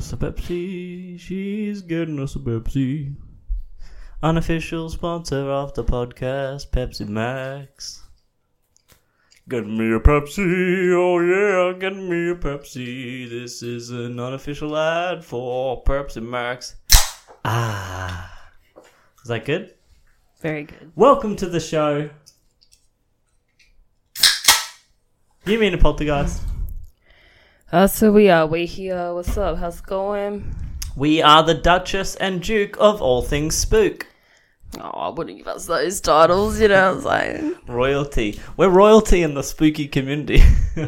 Us a Pepsi. She's getting us a Pepsi. Unofficial sponsor of the podcast, Pepsi Max. Get me a Pepsi, oh yeah, get me a Pepsi. This is an unofficial ad for Pepsi Max. Ah. Is that good? Very good. Welcome to the show. You mean a poltergeist? Uh, so we are. We here. What's up? How's it going? We are the Duchess and Duke of all things spook. Oh, I wouldn't give us those titles, you know what I'm saying? Royalty. We're royalty in the spooky community.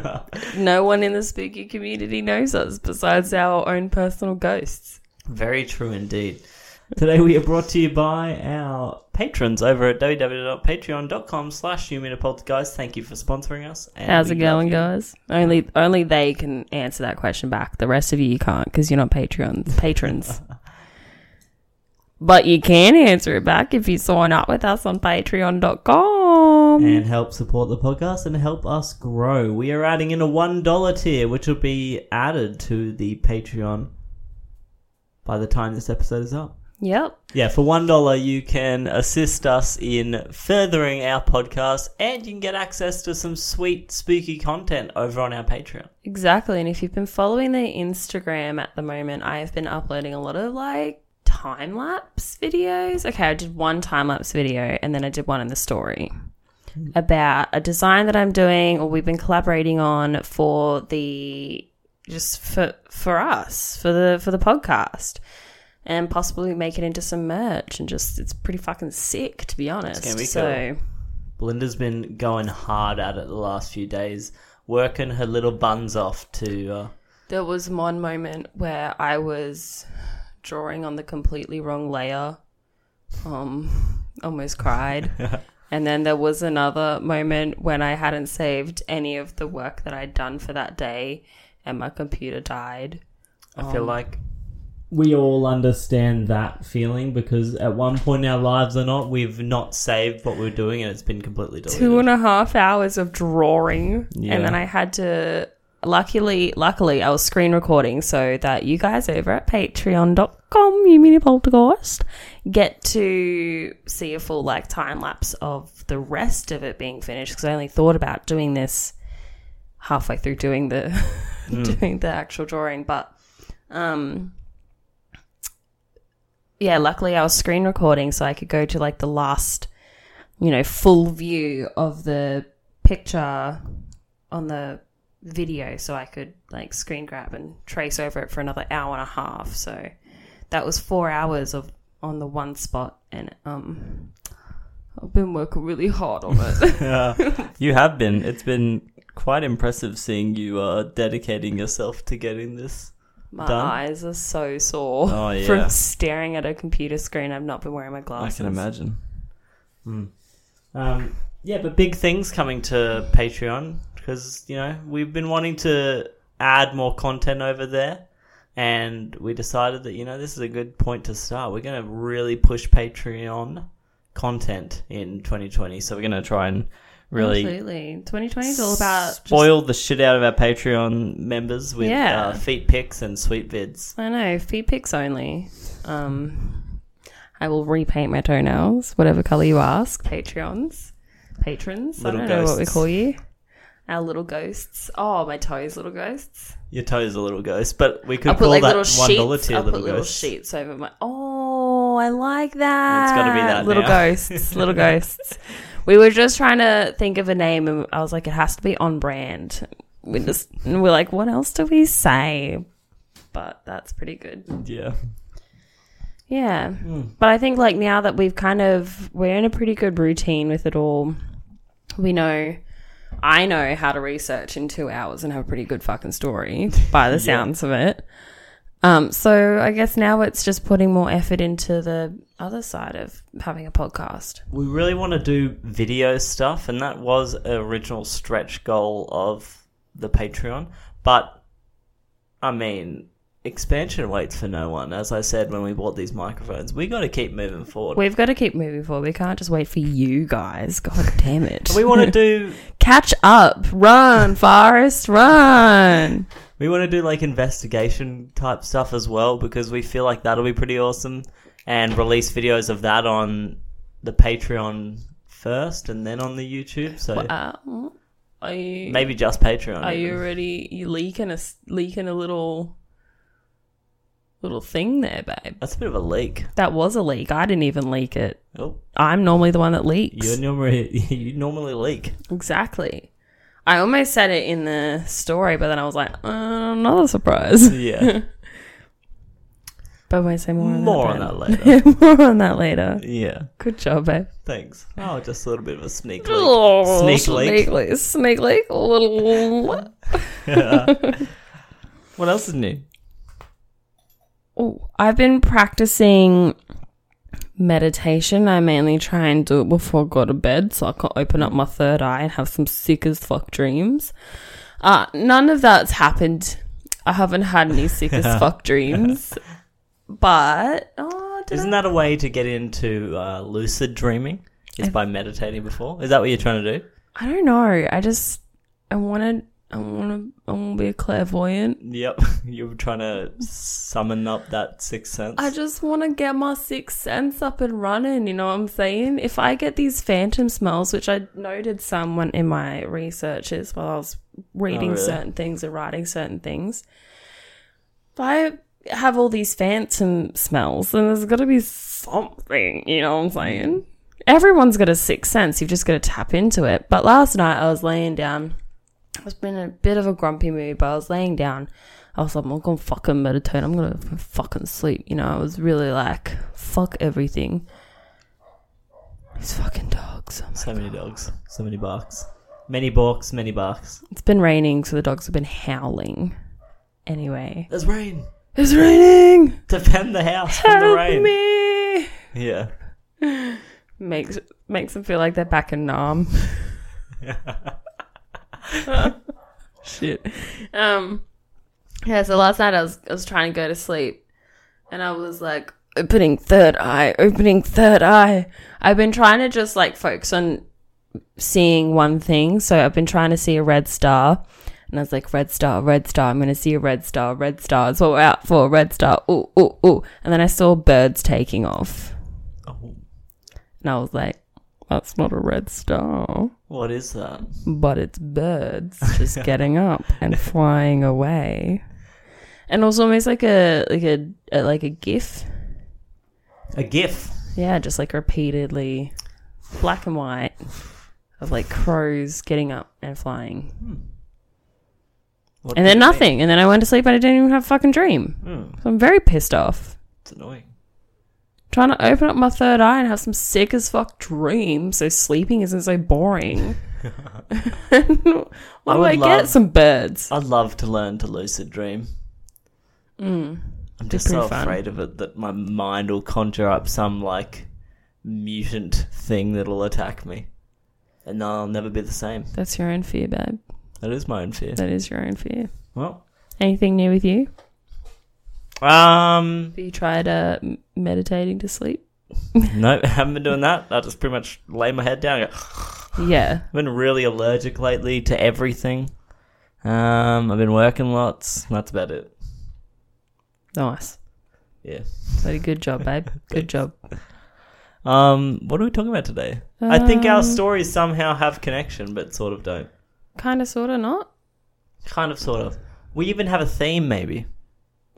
No one in the spooky community knows us besides our own personal ghosts. Very true indeed. Today we are brought to you by our patrons over at www.patreon.com slash poltergeist. Thank you for sponsoring us. and How's it we love going, you. guys? Only only they can answer that question back. The rest of you, you can't because you're not Patreons. Patrons. but you can answer it back if you sign up with us on patreon.com. And help support the podcast and help us grow. We are adding in a $1 tier, which will be added to the Patreon by the time this episode is up. Yep. Yeah, for one dollar you can assist us in furthering our podcast, and you can get access to some sweet spooky content over on our Patreon. Exactly. And if you've been following the Instagram at the moment, I have been uploading a lot of like time lapse videos. Okay, I did one time lapse video and then I did one in the story hmm. about a design that I'm doing or we've been collaborating on for the just for for us, for the for the podcast. And possibly make it into some merch and just it's pretty fucking sick to be honest. gonna be so Belinda's been going hard at it the last few days, working her little buns off to. Uh, There was one moment where I was drawing on the completely wrong layer. Um, almost cried. and then there was another moment when I hadn't saved any of the work that I'd done for that day and my computer died. I feel like we all understand that feeling because at one point in our lives or not, we've not saved what we're doing and it's been completely deleted. Two and a half hours of drawing. Yeah. And then I had to luckily luckily I was screen recording so that you guys over at patreon.com you mini poltergeist get to see a full like time lapse of the rest of it being finished because I only thought about doing this halfway through doing the doing the actual drawing but um yeah luckily I was screen recording so I could go to like the last you know full view of the picture on the video so I could like screen grab and trace over it for another hour and a half. So that was four hours of on the one spot and um I've been working really hard on it. Yeah, you have been. It's been quite impressive seeing you uh, dedicating yourself to getting this. My Done? eyes are so sore Oh, yeah. from staring at a computer screen. I've not been wearing my glasses. I glasses. can imagine. Um, yeah, but big things coming to Patreon because you know we've been wanting to add more content over there, and we decided that you know this is a good point to start. We're going to really push Patreon content in 2020, so we're going to try and really Absolutely. 2020 is all about just- spoil the shit out of our Patreon members with Yeah. uh, feet pics and sweet vids. I know, feet pics only. Um, I will repaint my toenails, whatever color you ask. Patreons, patrons. Little I don't know what we call you. Our little ghosts. Oh, my toes, little ghosts. Your toes a little ghost, but we could I'll call put like that little one dollar tier I'll little put little ghost. sheets over my. Oh, I like that. It's gotta be that Little now. ghosts. Little ghosts. We were just trying to think of a name, and I was like, it has to be on brand. We just and we're like, what else do we say? But that's pretty good. Yeah. Yeah. Hmm. But I think like now that we've kind of we're in a pretty good routine with it all. We know I know how to research in 2 hours and have a pretty good fucking story by the sounds of it. Um so I guess now it's just putting more effort into the other side of having a podcast. We really want to do video stuff, and that was an original stretch goal of the Patreon. But, I mean, expansion waits for no one. As I said when we bought these microphones, we got to keep moving forward. We've got to keep moving forward. We can't just wait for you guys. God damn it. we want to do catch up. Run, Forrest, run. we want to do like investigation type stuff as well because we feel like that'll be pretty awesome and release videos of that on the Patreon first and then on the YouTube. So Uh, are you maybe just Patreon. Are you already you leaking a leaking a little little thing there, babe? That's a bit of a leak. That was a leak. I didn't even leak it. Oh, I'm normally the one that leaks. you normally you normally leak. exactly. I almost said it in the story, but then I was like, uh, another surprise. Yeah, But we'll say more on more on that. that later. more on that later. Yeah, Good job, babe. thanks. Oh, just a little bit of a sneak leak. Oh, Sneak leak. Sneak leak. Sneak leak. A little. What else is new? Oh, I've been practicing meditation. I mainly try and do it before I go to bed so I can open up my third eye and have some sick as fuck dreams. Uh, none of that's happened. I haven't had any sick as fuck dreams. But, oh, Isn't that a way to get into uh, lucid dreaming? Is by meditating before? Is that what you're trying to do? I, I don't know. I just, I wanted, I want to, I want to be a clairvoyant. Yep, you're trying to summon up that sixth sense. I just want to get my sixth sense up and running. You know what I'm saying? If I get these phantom smells, which I noted some when in my researches while I was reading Oh, really? certain things or writing certain things, if I have all these phantom smells, then there's got to be something. You know what I'm saying? Mm. Everyone's got a sixth sense. You've just got to tap into it. But last night I was laying down. I was in a bit of a grumpy mood, but I was laying down. I was like, I'm gonna fucking meditate. I'm gonna fucking sleep. You know, I was really like, fuck everything. These fucking dogs. Oh so many dogs, so many barks, many barks, many barks. It's been raining, so the dogs have been howling. Anyway, There's rain. it's raining. Defend the house from the Help rain. me. Yeah. Makes makes them feel like they're back in Nam. Shit. Um. Yeah. So last night I was I was trying to go to sleep, and I was like opening third eye, opening third eye. I've been trying to just like focus on seeing one thing. So I've been trying to see a red star. And I was like, red star, red star. I'm going to see a red star, red star. That's what we're out for, red star. Ooh, ooh, ooh. And then I saw birds taking off. Oh, And I was like, that's not a red star, what is that? but it's birds just getting up and flying away. And also almost like a like a, a like a gif. A GIF. Yeah, just like repeatedly black and white of like crows getting up and flying. What And then nothing. And then I went to sleep and I didn't even have a fucking dream. Hmm, So I'm very pissed off. it's annoying. Trying to open up my third eye and have some sick as fuck dreams so sleeping isn't so boring. I, would get? Some birds. I'd love to learn to lucid dream. Mm. I'm just so fun. afraid of it that my mind will conjure up some like mutant thing that'll attack me, and I'll never be the same. That's your own fear, babe. That is my own fear. That is your own fear. Well, Anything new with you? Um, Have you tried uh, meditating to sleep? no, I haven't been doing that. I just pretty much lay my head down. And go, Yeah. I've been really allergic lately to everything. Um, I've been working lots. That's about it. Nice. Yeah. Very good job, babe. Good job. Um, what are we talking about today? I think our Um, stories somehow have connection, but sort of don't. Kind of, sort of, not. Kind of, sort of. We even have a theme, maybe.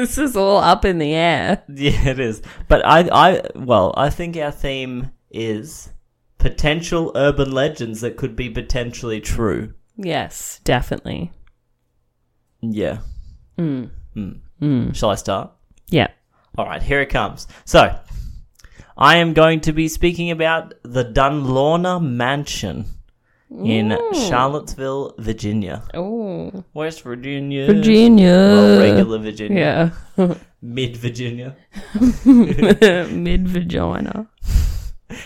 This is all up in the air. Yeah, it is. But I, I, well, I think our theme is potential urban legends that could be potentially true. Yes, definitely. Yeah. Mm. Mm. Mm. Shall I start? Yeah. All right, here it comes. So, I am going to be speaking about the Dunlorna Mansion in mm. Charlottesville, Virginia. Oh, West Virginia. Virginia. Well, regular Virginia. Yeah. Mid Virginia. Mid vagina.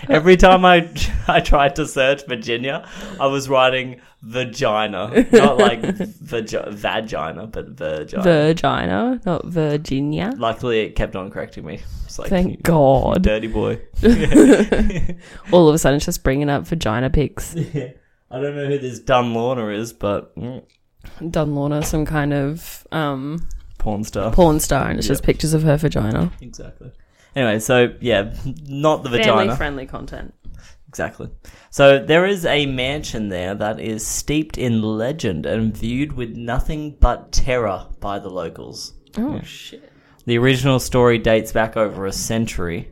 Every time I I tried to search Virginia, I was writing vagina, not like vagi- vagina, but vagina. Virgina, not Virginia. Luckily, it kept on correcting me. It's like, Thank God. dirty boy. All of a sudden, it's just bringing up vagina pics. I don't know who this Dunlorna is, but mm, Dunlorna, some kind of um, porn star. porn star, and it's just pictures of her vagina. Exactly. Anyway, so yeah, not the Family vagina. friendly content. Exactly. So there is a mansion there that is steeped in legend and viewed with nothing but terror by the locals. Oh shit! The original story dates back over a century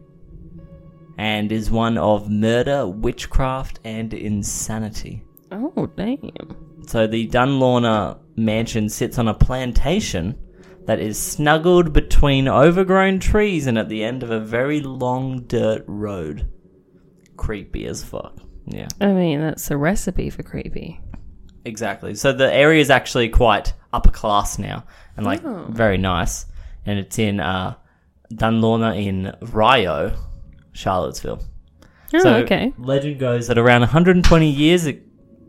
and is one of murder, witchcraft, and insanity. Oh damn! So the Dunlorna mansion sits on a plantation that is snuggled between overgrown trees and at the end of a very long dirt road. Creepy as fuck. Yeah. I mean, that's a recipe for creepy. Exactly. So the area is actually quite upper class now and like Oh. very nice. And it's in uh, Dunlorna in Rio, Charlottesville. Oh, so okay. legend goes that around 120 years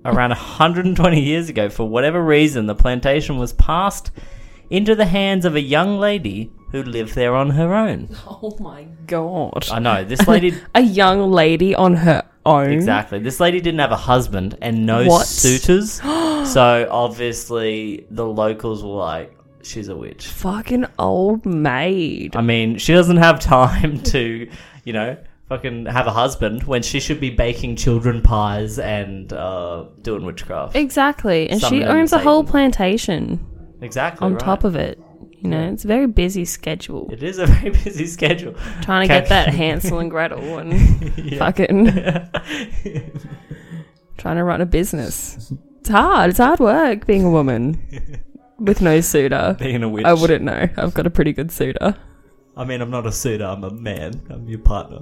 around 120 years ago for whatever reason the plantation was passed into the hands of a young lady who lived there on her own. Oh my god! I know. This lady a young lady on her own. Exactly. This lady didn't have a husband and no What? suitors. so obviously the locals were like, she's a witch. Fucking old maid. I mean, she doesn't have time to, you know, fucking have a husband when she should be baking children pies and uh, doing witchcraft. Exactly, and she owns a whole plantation exactly. on right. top of it. You know, it's a very busy schedule. It is a very busy schedule. Trying to Okay. get that Hansel and Gretel and Yeah. fucking trying to run a business. It's hard. It's hard work being a woman with no suitor. Being a witch. I wouldn't know. I've got a pretty good suitor. I mean, I'm not a suitor. I'm a man. I'm your partner.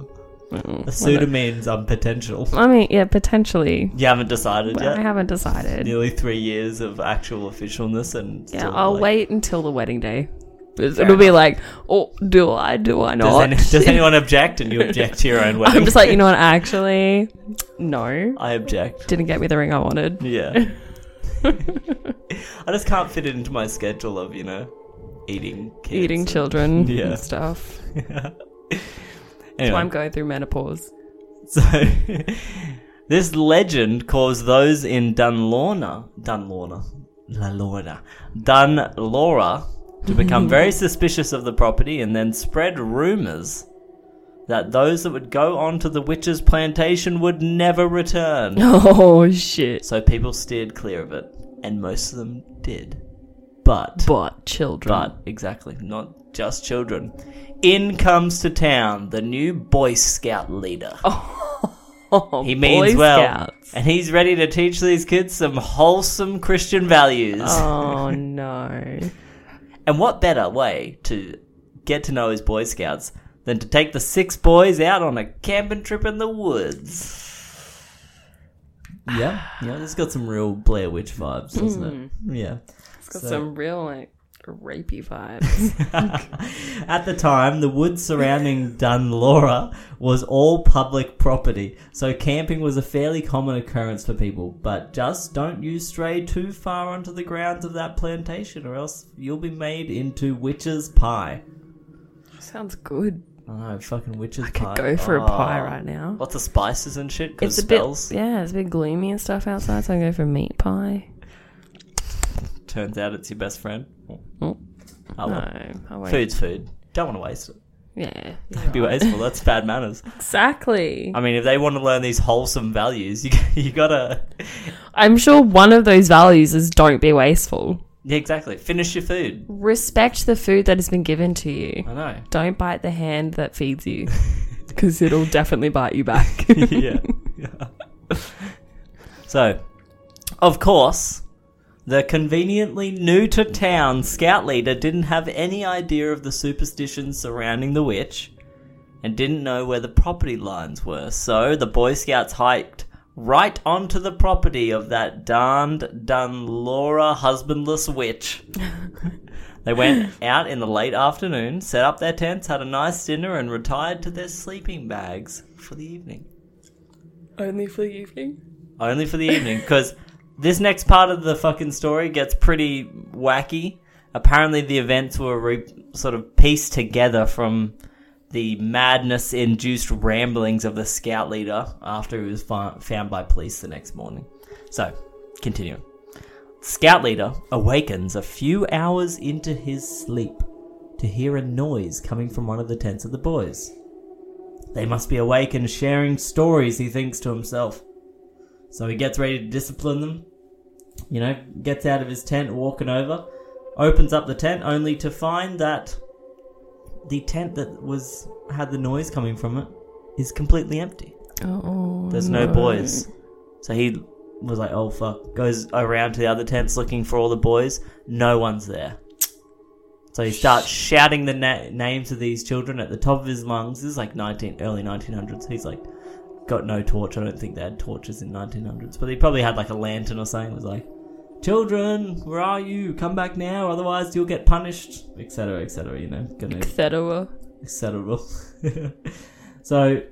A suitor means I'm potential. I mean, yeah, potentially. You haven't decided Well, yet. I haven't decided. nearly three years of actual officialness and Yeah, still, I'll like- wait until the wedding day. It'll be like, oh, do I? Do I Does, not? any, does anyone object? And you object to your own wedding. I'm just like, you know what? Actually, no. I object. Didn't get me the ring I wanted. Yeah. I just can't fit it into my schedule of you know eating kids Eating children Yeah. and stuff. That's why I'm going through menopause. so this legend caused those in Dunlorna, Dunlorna, La Lorna, Dunlora to become very suspicious of the property and then spread rumors that those that would go onto the witch's plantation would never return. Oh shit! So people steered clear of it, and most of them did. But, But children. but, exactly, not just children. In comes to town the new Boy Scout leader. oh, he means Boy well, Scouts. and he's ready to teach these kids some wholesome Christian values. Oh no! And what better way to get to know his Boy Scouts than to take the six boys out on a camping trip in the woods? Yeah, yeah, this got some real Blair Witch vibes, doesn't it? Mm. Yeah. It's got So- some real like rapey vibes. At the time, the woods surrounding Dunlora was all public property, so camping was a fairly common occurrence for people. But just don't you stray too far onto the grounds of that plantation, or else you'll be made into witch's pie. Sounds good. I know, fucking witch's I Could pie. go for a Oh. pie ah. right now. Lots of spices and shit, because It's a spells. bit yeah, it's a bit gloomy and stuff outside, so I go for meat pie. Turns out it's your best friend. Oh. Oh. No, I won't. Food's food. Don't want to waste it. Yeah. Don't be wasteful. That's bad manners. Exactly. I mean, if they want to learn these wholesome values, you you gotta. I'm sure one of those values is don't be wasteful. Yeah, exactly. Finish your food. Respect the food that has been given to you. I know. Don't bite the hand that feeds you. Because it'll definitely bite you back. yeah. so, of course, the conveniently new to town scout leader didn't have any idea of the superstitions surrounding the witch and didn't know where the property lines were. So, the Boy Scouts hiked right onto the property of that darned Dunlora husbandless witch. They went out in the late afternoon, set up their tents, had a nice dinner, and retired to their sleeping bags for the evening. Only for the evening? Only for the evening, because this next part of the fucking story gets pretty wacky. Apparently, the events were re- sort of pieced together from the madness induced ramblings of the scout leader after he was found by police the next morning. So, continuing. Scout leader awakens a few hours into his sleep to hear a noise coming from one of the tents of the boys. They must be awake and sharing stories, he thinks to himself. So he gets ready to discipline them. You know, gets out of his tent, walking over, opens up the tent, only to find that the tent that was had the noise coming from it is completely empty. Oh. There's no boys. So he was like, oh fuck. Goes around to the other tents looking for all the boys. No one's there. So he starts shouting the na- names of these children at the top of his lungs. This is like 19, early 1900s. He's like, got no torch. I don't think they had torches in 1900s. But he probably had like a lantern or something. It was like, children, where are you? Come back now, otherwise you'll get punished, etc., etc. You know, gonna Etc. etc. so,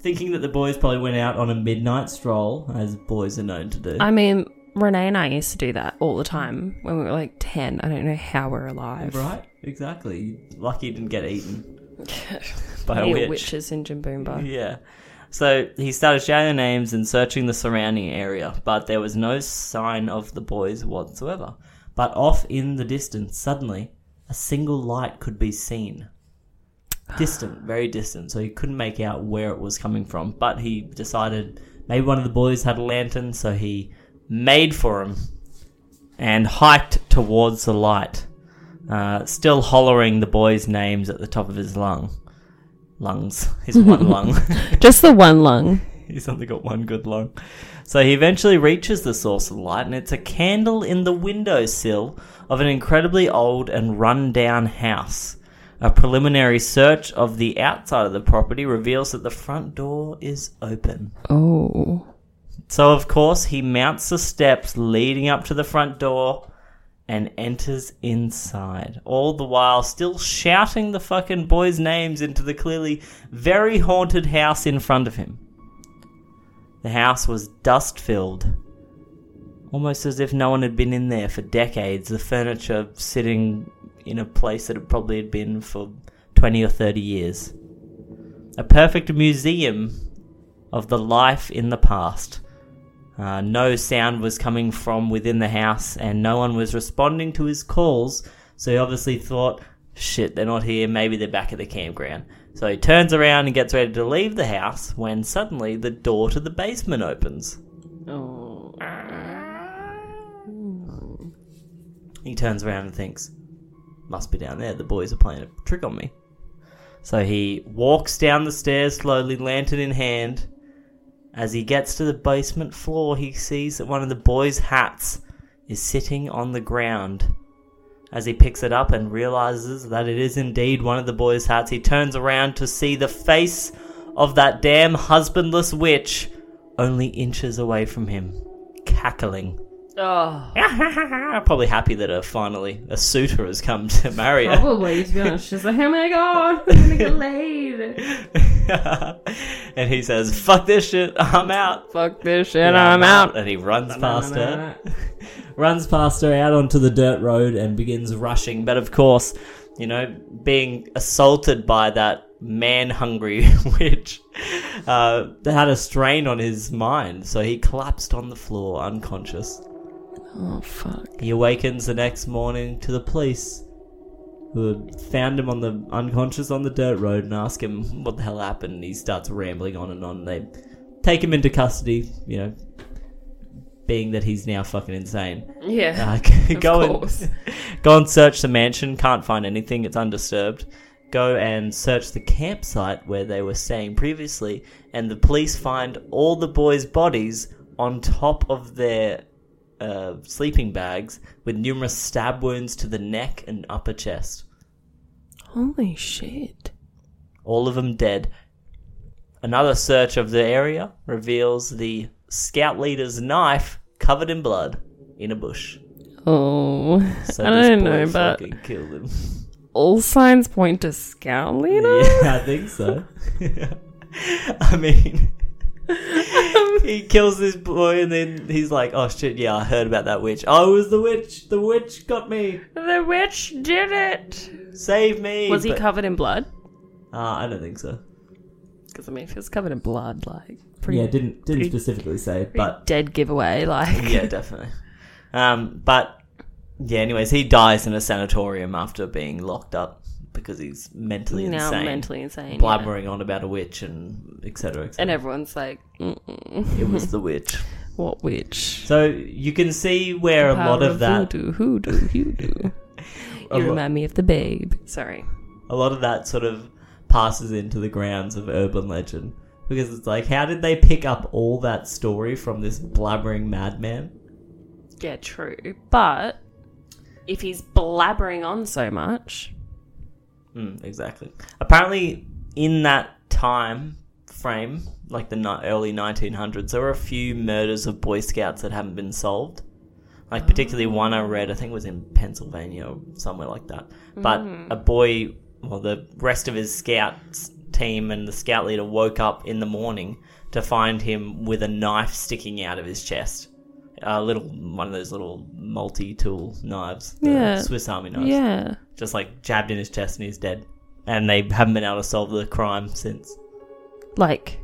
thinking that the boys probably went out on a midnight stroll, as boys are known to do. I mean, Renee and I used to do that all the time when we were like 10. I don't know how we're alive. right? Exactly. Lucky you didn't get eaten by a witch. witches in Jimboomba. Yeah. So he started shouting names and searching the surrounding area, but there was no sign of the boys whatsoever. But off in the distance, suddenly, a single light could be seen. Distant, very distant, so he couldn't make out where it was coming from. But he decided maybe one of the boys had a lantern, so he made for him and hiked towards the light, uh, still hollering the boys' names at the top of his lung. Lungs. His one lung. Just the one lung. He's only got one good lung. So he eventually reaches the source of light, and it's a candle in the windowsill of an incredibly old and run down house. A preliminary search of the outside of the property reveals that the front door is open. Oh. So, of course, he mounts the steps leading up to the front door and enters inside. All the while, still shouting the fucking boys' names into the clearly very haunted house in front of him. The house was dust filled, almost as if no one had been in there for decades. The furniture sitting in a place that it probably had been for 20 or 30 years. A perfect museum of the life in the past. Uh, no sound was coming from within the house, and no one was responding to his calls. So he obviously thought, shit, they're not here. Maybe they're back at the campground. So he turns around and gets ready to leave the house when suddenly the door to the basement opens. Oh. He turns around and thinks, must be down there. The boys are playing a trick on me. So he walks down the stairs slowly, lantern in hand. As he gets to the basement floor, he sees that one of the boys' hats is sitting on the ground. As he picks it up and realizes that it is indeed one of the boys' hats, he turns around to see the face of that damn husbandless witch only inches away from him, cackling. Oh. Probably happy that uh, finally a suitor has come to marry her. Probably, to be honest. She's like, oh my god, I'm gonna get laid. and he says, "Fuck this shit, I'm out." Fuck this shit, I'm out. And he runs past her, runs past her out onto the dirt road, and begins rushing. But of course, you know, being assaulted by that man-hungry witch uh, had a strain on his mind, so he collapsed on the floor, unconscious. Oh fuck. He awakens the next morning to the police found him on the unconscious on the dirt road and ask him what the hell happened. And he starts rambling on and on. They take him into custody, you know, being that he's now fucking insane. Yeah. Uh, go and go and search the mansion. Can't find anything. It's undisturbed. Go and search the campsite where they were staying previously, and the police find all the boys' bodies on top of their uh, sleeping bags with numerous stab wounds to the neck and upper chest. Holy shit. All of them dead. Another search of the area reveals the scout leader's knife covered in blood in a bush. Oh, So I don't know, but fucking killed him. all signs point to Scout Leader. Yeah, I think so. I mean, he kills this boy and then he's like, "Oh shit, yeah, I heard about that witch. Oh, it was the witch. The witch got me. The witch did it. Save me." Was he But- covered in blood? Uh, I don't think so. Because I mean, if he was covered in blood, like pretty, yeah, didn't didn't pretty- specifically say, pretty but dead giveaway. Like, yeah, definitely. Um, but yeah, anyways, he dies in a sanatorium after being locked up because he's mentally now insane, mentally insane. yeah. blabbering on about a witch and etc. Et And everyone's like, Mm-mm. it was the witch. "What witch?" So you can see where a lot Power of that, voodoo, hoodoo, hoodoo. A you remind me of the babe. Sorry. a lot of that sort of passes into the grounds of urban legend because it's like, how did they pick up all that story from this blabbering madman? Yeah, true. But if he's blabbering on so much, Mm, exactly. Apparently, in that time frame, like the ni- early 1900s, there were a few murders of Boy Scouts that haven't been solved. Like, particularly one I read, I think it was in Pennsylvania or somewhere like that. But a boy, well, the rest of his scouts team and the scout leader woke up in the morning to find him with a knife sticking out of his chest. A little, one of those little multi-tool knives, the Yeah. Swiss Army knives yeah. just like jabbed in his chest and he's dead. And they haven't been able to solve the crime since. Like,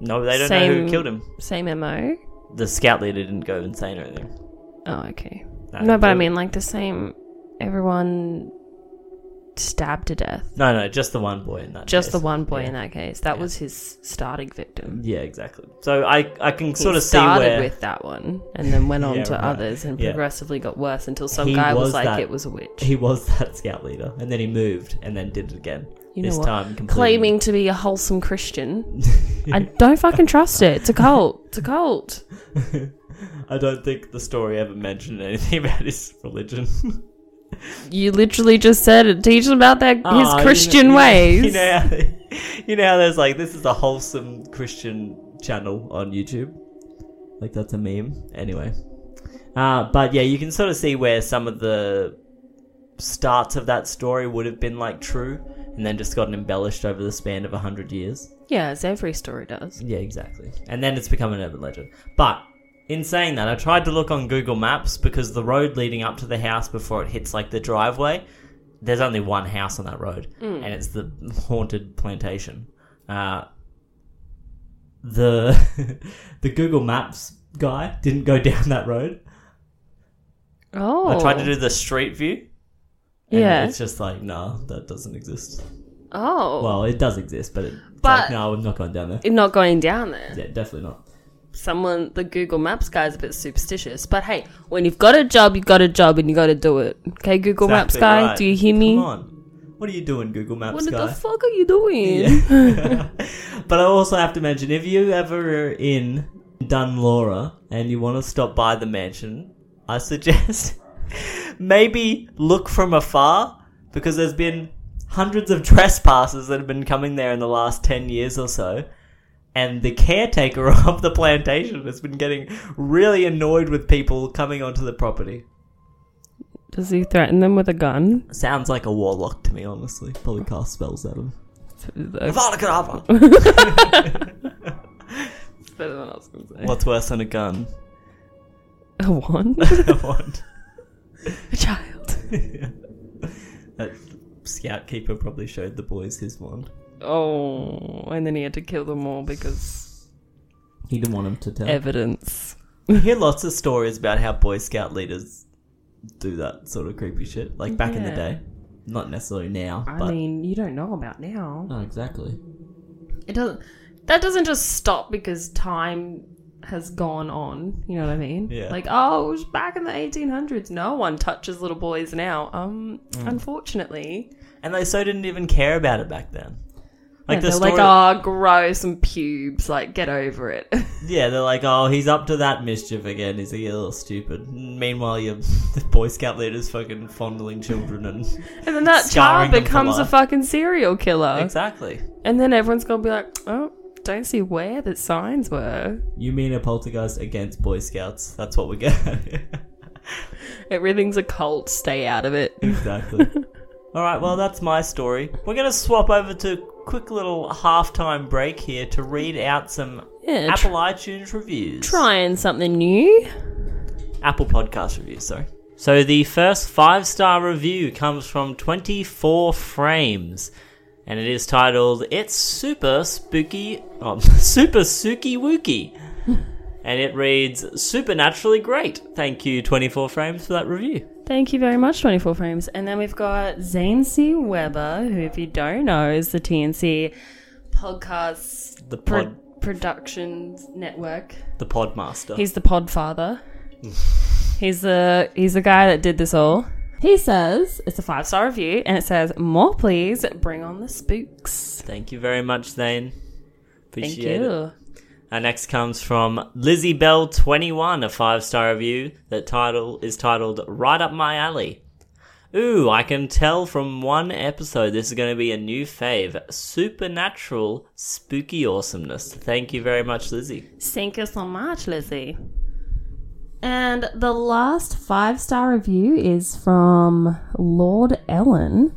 No, they don't know who killed him. same MO? The scout leader didn't go insane or anything. Oh, okay. No, No, but I mean, like, the same. Everyone stabbed to death. no, no, just the one boy in that. Just case. the one boy Yeah. in that case. That Yeah. was his starting victim. Yeah, exactly. So I, I can He sort of see started where with that one and then went on Yeah, to right. others and Yeah. progressively got worse until some He guy was, was like, that- it was a witch. he was that scout leader, and then he moved and then did it again. You know this what? time, completely. Claiming to be a wholesome Christian. I don't fucking trust it. It's a cult. It's a cult. I don't think the story ever mentioned anything about his religion. You literally just said it. Teach them about their his Ah, Christian you know- ways. You know, how, you know there's like this is a wholesome Christian channel on YouTube. Like that's a meme. Anyway, uh, but yeah, you can sort of see where some of the starts of that story would have been like true, and then just gotten embellished over the span of a hundred years. Yeah, as every story does. Yeah, exactly. And then it's become an urban legend. But in saying that, I tried to look on Google Maps because the road leading up to the house before it hits like the driveway, there's only one house on that road, and it's the haunted plantation. Uh, the the Google Maps guy didn't go down that road. Oh. I tried to do the street view. Yeah. it's just like no, that doesn't exist. Oh. Well, it does exist, but it's But- like no, I'm not going down there. Not going down there. Yeah, definitely not. Someone, the Google Maps guy's a bit superstitious. But hey, when you've got a job, you've got a job and you got to do it. Okay, Google Maps Exactly guy, right. do you hear me? Come on. What are you doing, Google Maps guy? What guy? the fuck are you doing? Yeah. but I also have to mention if you ever are in Dunlora and you want to stop by the mansion, I suggest maybe look from afar because there's been hundreds of trespassers that have been coming there in the last 10 years or so. And the caretaker of the plantation has been getting really annoyed with people coming onto the property. Does he threaten them with a gun? Sounds like a warlock to me, honestly. Probably cast spells at him. It's better than I was going to say. What's worse than a gun? A wand? What? a child. that scout keeper probably showed the boys his wand. Oh, and then he had to kill them all because He didn't want him to tell. evidence. You hear lots of stories about how Boy Scout leaders do that sort of creepy shit, like back in the Yeah. day. not necessarily now. I but mean, you don't know about now. no, exactly. It doesn't. That doesn't just stop because time has gone on. You know what I mean? Yeah. Like, oh, it was back in the 1800s. No one touches little boys now. Um, Mm. unfortunately. And they so didn't even care about it back then. Like the they're story, like, oh, grow some pubes. Like, get over it. yeah, they're like, oh, he's up to that mischief again. Is he a little stupid. Meanwhile, your Boy Scout leader's fucking fondling children and and then that Scarring child them for becomes a life. fucking serial killer. exactly. And then everyone's gonna be like, oh, don't see where the signs were. You mean a poltergeist against Boy Scouts? That's what we get. Everything's a cult. Stay out of it. exactly. All right, well, that's my story. We're going to swap over to a quick little halftime break here to read out some Yeah, Apple iTunes reviews. trying something new. Apple Podcast reviews, sorry. So the first five star review comes from 24 Frames, and it is titled "It's Super Spooky, oh, Super Suki Wookie," and it reads "Supernaturally great." Thank you, 24 Frames, for that review. Thank you very much, 24 Frames. And then we've got Zane C. Weber, who, if you don't know, is the TNC podcast The pro- pod, productions network. the Podmaster. He's the podfather. he's the he's the guy that did this all. He says it's a five star review, and it says, "More, please. Bring on the spooks." Thank you very much, Zane. Thank Appreciate it. Our next comes from Lizzie Bell 21, a five star review that title is titled Right Up My Alley. Ooh, I can tell from one episode this is going to be a new fave. Supernatural spooky awesomeness. Thank you very much, Lizzie. Thank you so much, Lizzie. And the last five star review is from Lord Ellen,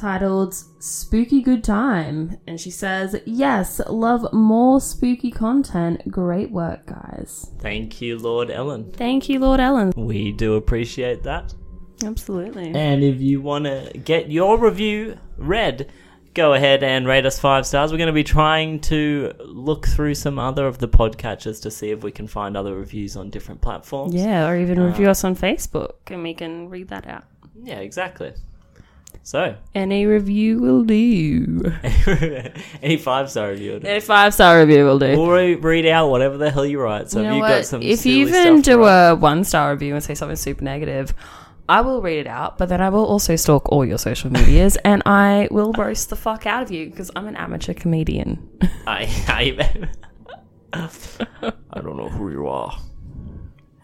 titled Spooky Good Time. And she says, Yes, love more spooky content. Great work, guys. Thank you, Lord Ellen. Thank you, Lord Ellen. We do appreciate that. Absolutely. And if you want to get your review read, go ahead and rate us five stars. We're going to be trying to look through some other of the podcatchers to see if we can find other reviews on different platforms. Yeah, or even review uh, us on Facebook and we can read that out. Yeah, exactly. So, Any review will do. any five star review. Any five star review will do. We'll re- read out whatever the hell you write. So You if know you've got some if you even do a one star review and say something super negative, I will read it out, but then I will also stalk all your social medias and I will roast the fuck out of you because I'm an amateur comedian. I, I, I don't know who you are.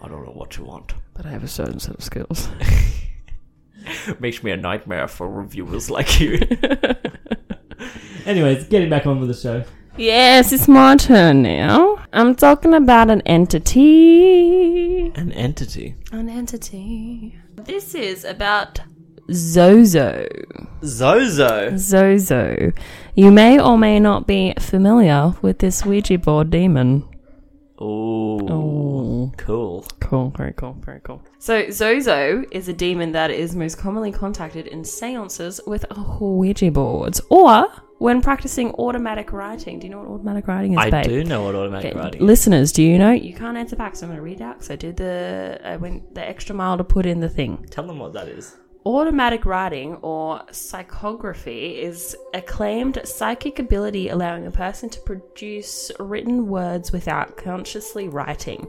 I don't know what you want. but I have a certain set of skills. Makes me a nightmare for reviewers like you. Anyways, getting back on with the show. yes, it's my turn now. I'm talking about an entity. An entity. An entity. This is about Zozo. Zozo. Zozo. You may or may not be familiar with this Ouija board demon. Ooh. Oh. Cool. Cool, very cool, very cool. So, Zozo is a demon that is most commonly contacted in seances with Ouija boards or when practicing automatic writing. Do you know what automatic writing is, I babe? do know what automatic Okay, writing is. Listeners, do you know? You can't answer back, so I'm going to read out because I did the, I went the extra mile to put in the thing. Tell them what that is. Automatic writing or psychography is a claimed psychic ability allowing a person to produce written words without consciously writing.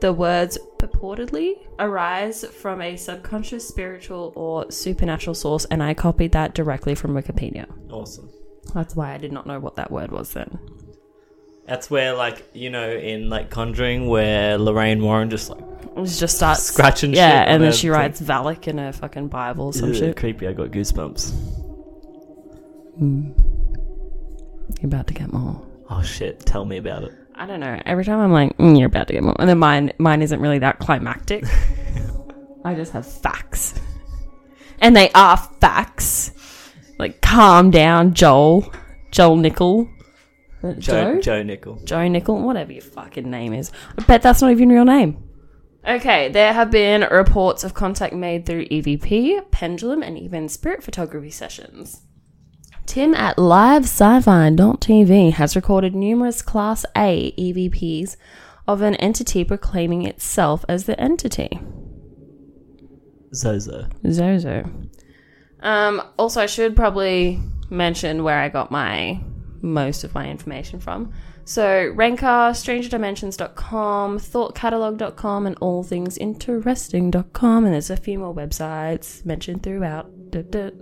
The words purportedly arise from a subconscious, spiritual, or supernatural source, and I copied that directly from Wikipedia. Awesome. That's why I did not know what that word was then. That's where, like, you know, in like Conjuring, where Lorraine Warren just like just starts Scratching Yeah, shit and then she thing. writes Valak in her fucking Bible or some "Ugh, shit. creepy. I got goosebumps. Hmm. You're about to get more. Oh shit! Tell me about it. I don't know. Every time I'm like, mm, you're about to get more, and then mine, mine isn't really that climactic. I just have facts, and they are facts. Like, calm down, Joel, Joel Nickell, Joe, Joe, Joe Nickell. Joe Nickell, whatever your fucking name is. I bet that's not even your real name. Okay, there have been reports of contact made through EVP, pendulum, and even spirit photography sessions. Tim at livesci-fi.tv has recorded numerous Class A EVPs of an entity proclaiming itself as the entity. Zozo. Zozo. Um, also, I should probably mention where I got my most of my information from. So, Ranker, StrangerDimensions.com, ThoughtCatalog.com, and AllThingsInteresting.com. And there's a few more websites mentioned throughout. Duh, duh.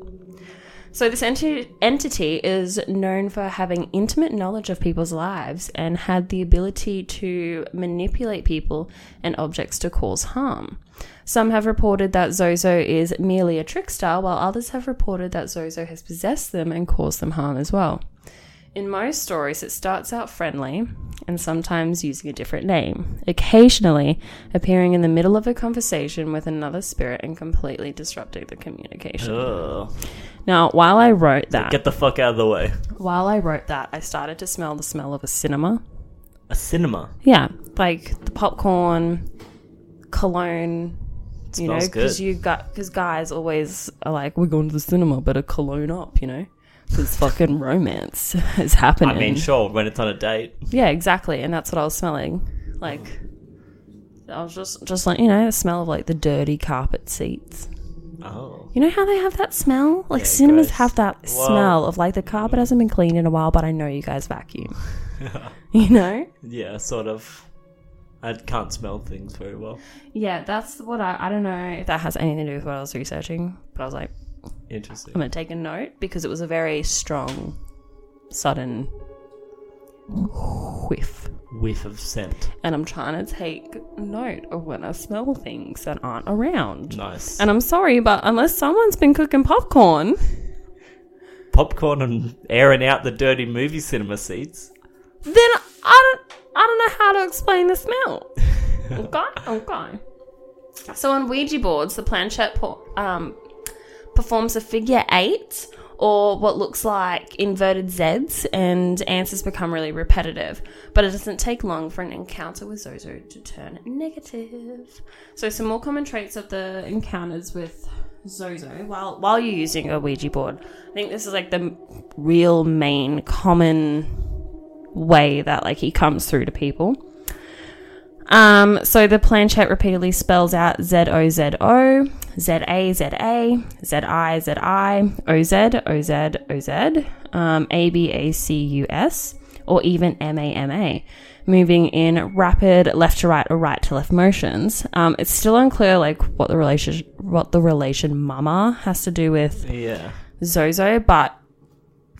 So, this enti- entity is known for having intimate knowledge of people's lives and had the ability to manipulate people and objects to cause harm. Some have reported that Zozo is merely a trickster, while others have reported that Zozo has possessed them and caused them harm as well. In most stories, it starts out friendly and sometimes using a different name, occasionally appearing in the middle of a conversation with another spirit and completely disrupting the communication. Ugh. Now, while I wrote that, Get the fuck out of the way. while I wrote that, I started to smell the smell of a cinema. A cinema. Yeah, like the popcorn, cologne. You know, Smells because good. you got because guys always are like, we're going to the cinema, better cologne up. You know, because fucking romance is happening. I mean, sure, when it's on a date. Yeah, exactly, and that's what I was smelling. Like, I was just just like you know, the smell of like the dirty carpet seats. Oh. You know how they have that smell? Like Yeah, cinemas gross. have that smell of like the carpet hasn't been cleaned in a while, but I know you guys vacuum. you know? Yeah, sort of. I can't smell things very well. Yeah, that's what I. I don't know if that has anything to do with what I was researching, but I was like, Interesting. I'm gonna take a note because it was a very strong, sudden whiff, Whiff of scent. and I'm trying to take note of when I smell things that aren't around. Nice. And I'm sorry, but unless someone's been cooking popcorn, Popcorn and airing out the dirty movie cinema seats. then I don't. I don't know how to explain the smell. okay, okay. So on Ouija boards, the planchette po- um, performs a figure eight or what looks like inverted Zs, and answers become really repetitive. But it doesn't take long for an encounter with Zozo to turn negative. So some more common traits of the encounters with Zozo while while you're using a Ouija board. I think this is like the real main common way that like he comes through to people. Um, so the planchette repeatedly spells out Z O Z O, Z A Z A, Z I Z I, O Z O Z O Z, um, A B A C U S, or even M A M A, moving in rapid left to right or right to left motions. Um, it's still unclear like what the relation what the relation mama has to do with Yeah. Zozo, but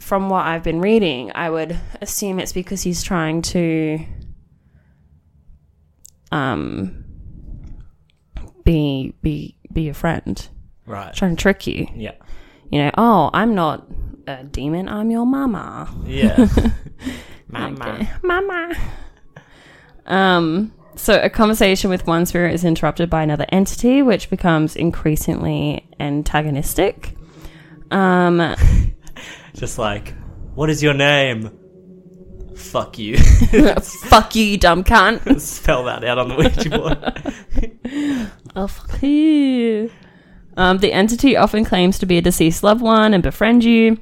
from what I've been reading, I would assume it's because he's trying to um be be be a friend. Right. Trying to trick you. Yeah. You know, oh, I'm not a demon, I'm your mama. Yeah. Mama. Mama. Um so a conversation with one spirit is interrupted by another entity, which becomes increasingly antagonistic. Um Just like, what is your name? Fuck you. fuck you, you dumb cunt. Spell that out on the Ouija board. Oh, fuck you. Um, the entity often claims to be a deceased loved one and befriend you.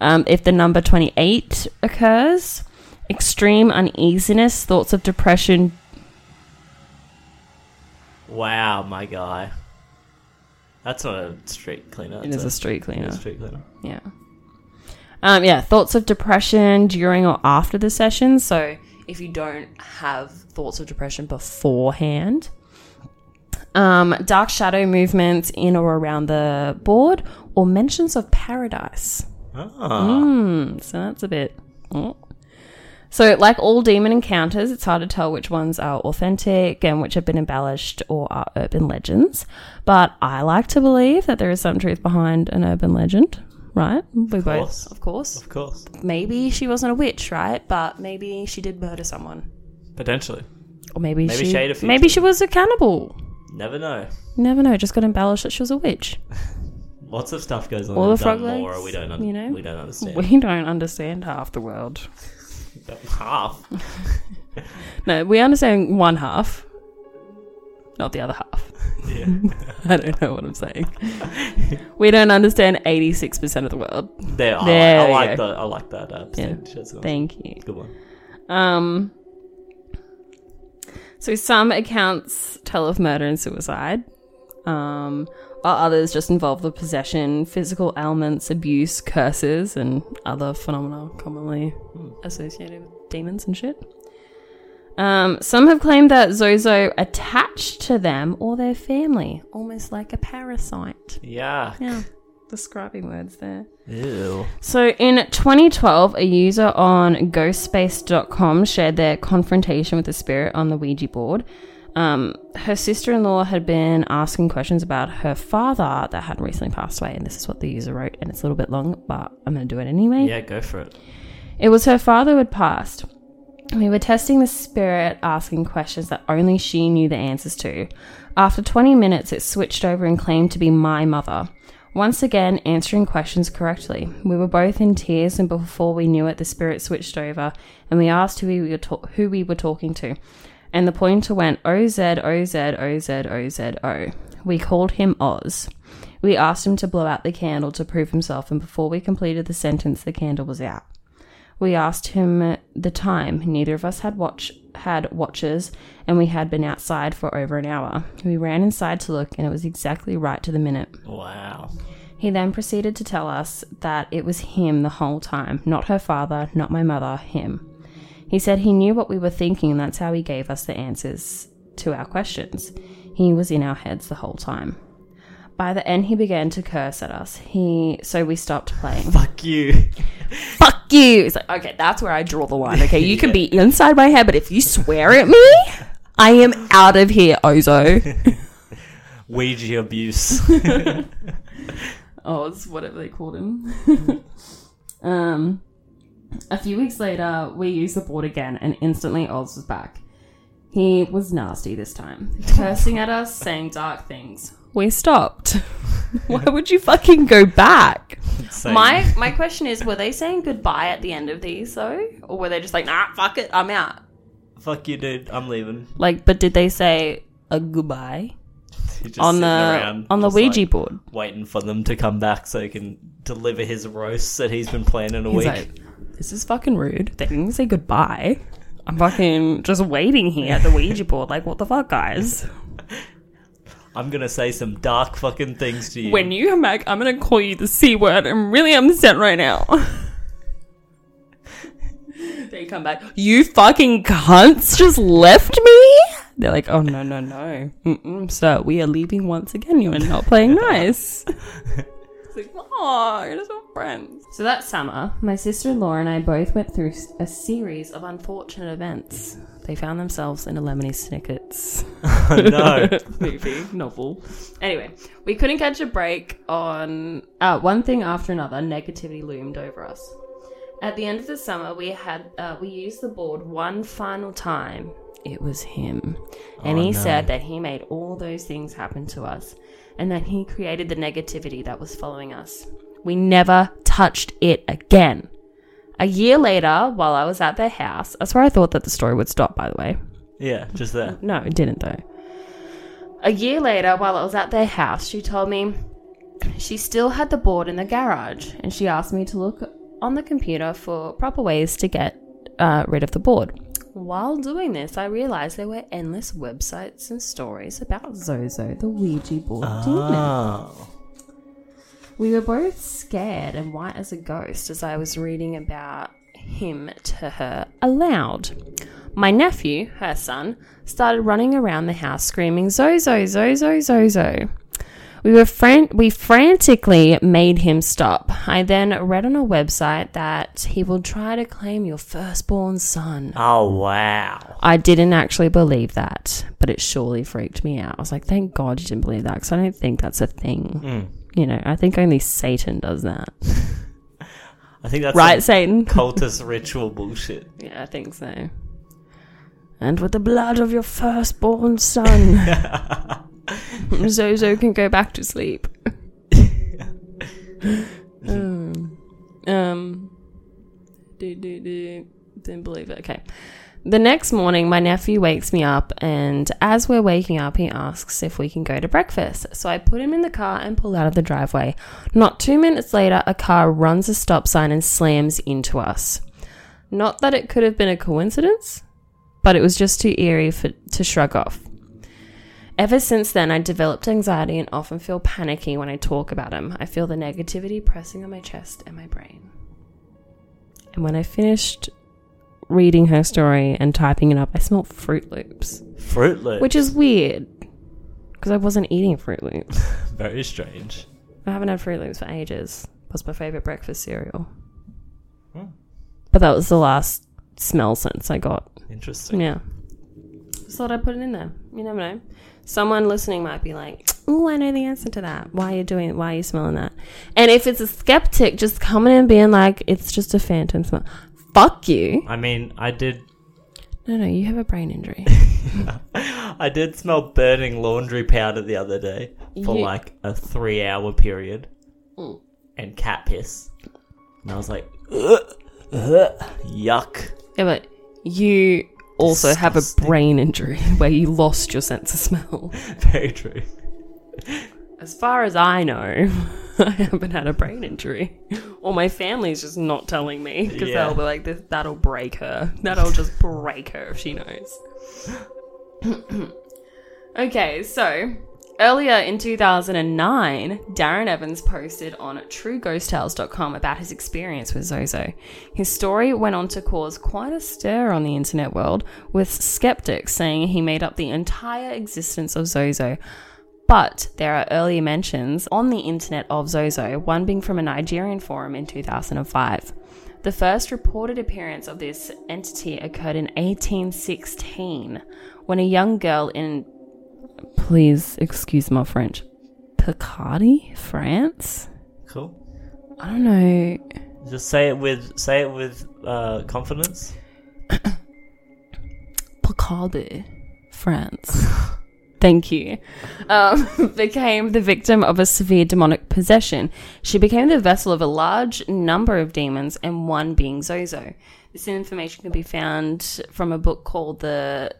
Um, if the number 28 occurs, extreme uneasiness, thoughts of depression. wow, my guy. That's not a street cleaner. It is is a street cleaner. a street cleaner. Yeah. Um, yeah, thoughts of depression during or after the session. So if you don't have thoughts of depression beforehand, um, dark shadow movements in or around the board, or mentions of paradise. Ah. Mm, so that's a bit. oh. So, like all demon encounters, it's hard to tell which ones are authentic and which have been embellished or are urban legends. But I like to believe that there is some truth behind an urban legend, right? We course. both, of course. Of course. Maybe she wasn't a witch, right? But maybe she did murder someone, Potentially. or maybe, Maybe she, shade a maybe she was a cannibal. Never know. Never know. Just got embellished that she was a witch. Lots of stuff goes on All the frog Dunmore legs, we don't un- you know? we don't understand. We don't understand half the world. Half. No, we understand one half, not the other half. Yeah. I don't know what I'm saying. we don't understand 86% of the world. There, I, There I like go. that. I like that. Uh, Yeah. percentage. That's a Thank you. good one. Um, so some accounts tell of murder and suicide, um, while others just involve the possession, physical ailments, abuse, curses, and other phenomena commonly associated with demons and shit. Um, some have claimed that Zozo attached to them or their family, almost like a parasite. Yeah. Yeah, describing words there. Ew. So in 2012, a user on ghostspace.com shared their confrontation with the spirit on the Ouija board. Um, her sister in law had been asking questions about her father that had recently passed away, and this is what the user wrote, and it's a little bit long, but I'm going to do it anyway. Yeah, go for it. It was her father who had passed. We were testing the spirit, asking questions that only she knew the answers to. After 20 minutes, it switched over and claimed to be my mother. Once again, answering questions correctly. We were both in tears, and before we knew it, the spirit switched over, and we asked who we were, ta- who we were talking to. And the pointer went OZ, OZ, OZ, OZ, O. We called him Oz. We asked him to blow out the candle to prove himself, and before we completed the sentence, the candle was out. We asked him the time. Neither of us had watch had watches, and we had been outside for over an hour. We ran inside to look, and it was exactly right to the minute. Wow. He then proceeded to tell us that it was him the whole time, not her father, not my mother, him. He said he knew what we were thinking, and that's how he gave us the answers to our questions. He was in our heads the whole time. By the end, he began to curse at us. He so we stopped playing. Fuck you. Fuck you! It's like okay, that's where I draw the line. Okay, you can be inside my head, but if you swear at me, I am out of here, Ozo. Ouija abuse. Oh, it's whatever they called him. um, a few weeks later, we used the board again, and instantly Oz was back. He was nasty this time, cursing at us, saying dark things. We stopped. Why would you fucking go back? Same. My my question is, were they saying goodbye at the end of these though, or were they just like, nah, fuck it, I'm out? Fuck you, dude. I'm leaving. Like, but did they say a goodbye You're just on sitting the around, on the just, like, Ouija board? waiting for them to come back so he can deliver his roast that he's been planning a He's week. like, this is fucking rude. They didn't say goodbye. I'm fucking just waiting here at the Ouija board. Like, what the fuck, guys? I'm gonna say some dark fucking things to you. When you come back, I'm gonna call you the C word. I'm really upset right now. they come back. You fucking cunts just left me? They're like, oh, no, no, no. Mm-mm, sir, we are leaving once again. You are not playing nice. It's like, oh, you're just not friends. So that summer, my sister in law and I both went through a series of unfortunate events. They found themselves in a Lemony Snicket's no. movie, novel. Anyway, we couldn't catch a break on uh, one thing after another. Negativity loomed over us. At the end of the summer, we had uh, we used the board one final time. It was him, and Oh, he no. said that he made all those things happen to us, and that he created the negativity that was following us. We never touched it again. A year later, while I was at their house, that's where I thought that the story would stop. By the way, Yeah, just there. no, it didn't though. A year later, while I was at their house, she told me she still had the board in the garage and she asked me to look on the computer for proper ways to get uh, rid of the board. While doing this, I realized there were endless websites and stories about Zozo, the Ouija board demon. We were both scared and white as a ghost as I was reading about him to her aloud. My nephew, her son, started running around the house screaming, Zozo, Zozo, Zozo. We were fran- we frantically made him stop. I then read on a website that he will try to claim your firstborn son. Oh wow. I didn't actually believe that, but it surely freaked me out. I was like, thank God you didn't believe that because I don't think that's a thing. Mm. You know, I think only Satan does that. I think that's Right, Satan? cultist ritual bullshit. Yeah, I think so. And with the blood of your firstborn son, Zozo can go back to sleep. um, um, do, do, do. Didn't believe it. Okay. The next morning, my nephew wakes me up, and as we're waking up, he asks if we can go to breakfast. So I put him in the car and pull out of the driveway. Not two minutes later, a car runs a stop sign and slams into us. Not that it could have been a coincidence, but it was just too eerie for, to shrug off. Ever since then, I developed anxiety and often feel panicky when I talk about him. I feel the negativity pressing on my chest and my brain. And when I finished reading her story and typing it up, I smelled Froot Loops, Froot Loops. which is weird because I wasn't eating Froot Loops. very strange. I haven't had Froot Loops for ages. Was my favorite breakfast cereal. Hmm. But that was the last smell sense I got. Interesting. Yeah. Just thought I'd put it in there. You never know. Someone listening might be like, "Oh, I know the answer to that. Why are you doing? Why are you smelling that?" And if it's a skeptic, just coming in and being like, "It's just a phantom smell." Fuck you. I mean, I did. No, no, you have a brain injury. I did smell burning laundry powder the other day for You- like a three-hour period, Mm. and cat piss, and I was like, ugh, ugh, yuck. yeah, but you also have a Disgusting. brain injury where you lost your sense of smell. Very true. As far as I know, I haven't had a brain injury. Or my family's just not telling me because Yeah. they'll be like, this, that'll break her. That'll just break her if she knows. okay, so earlier in 2009, Darren Evans posted on trueghosttales.com about his experience with Zozo. His story went on to cause quite a stir on the internet world, with skeptics saying he made up the entire existence of Zozo. But there are earlier mentions on the internet of Zozo, one being from a Nigerian forum in 2005. The first reported appearance of this entity occurred in 1816 when a young girl in, please excuse my French, Picardy, France? Cool. I don't know. Just say it with say it with uh, confidence. Picardy, France. Thank you. Um, became the victim of a severe demonic possession. She became the vessel of a large number of demons, and one being Zozo. This information can be found from a book called the